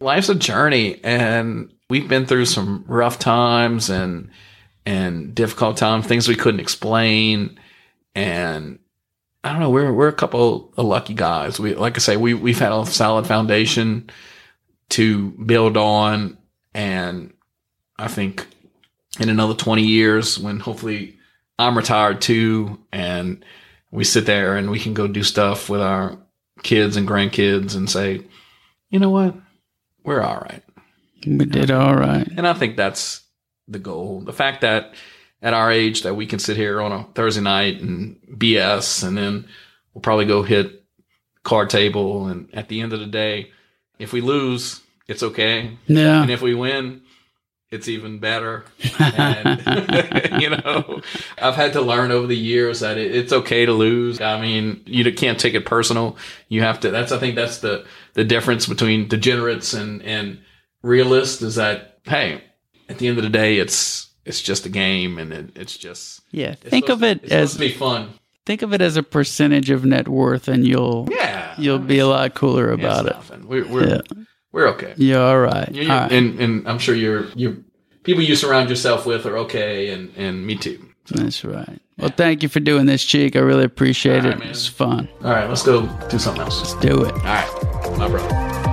Life's a journey and we've been through some rough times and and difficult times, things we couldn't explain and I don't know, we're we're a couple of lucky guys. We like I say, we we've had a solid foundation to build on and I think in another 20 years when hopefully I'm retired too and we sit there and we can go do stuff with our kids and grandkids and say, you know what? We're all right. We did all right. And I think that's the goal. The fact that at our age that we can sit here on a Thursday night and BS and then we'll probably go hit card table and at the end of the day, if we lose, it's okay. Yeah. And if we win, it's even better. And, you know, I've had to learn over the years that it, it's okay to lose. I mean, you can't take it personal. You have to, that's, I think that's the, the difference between degenerates and, and realists is that, hey, at the end of the day, it's, it's just a game and it, it's just, Yeah. it's Think of it to- it's as be fun. think of it as a percentage of net worth and you'll Yeah. you'll be a lot cooler about it. nothing. We're, we're, Yeah. we're okay. Yeah, all right. You- All right. and and I'm sure you're you people you surround yourself with are okay, and and me too. That's right. Well, thank you for doing this, Cheek. I really appreciate All it. right, man. It's fun. All right, let's go do something else. Let's do it. All right, my brother.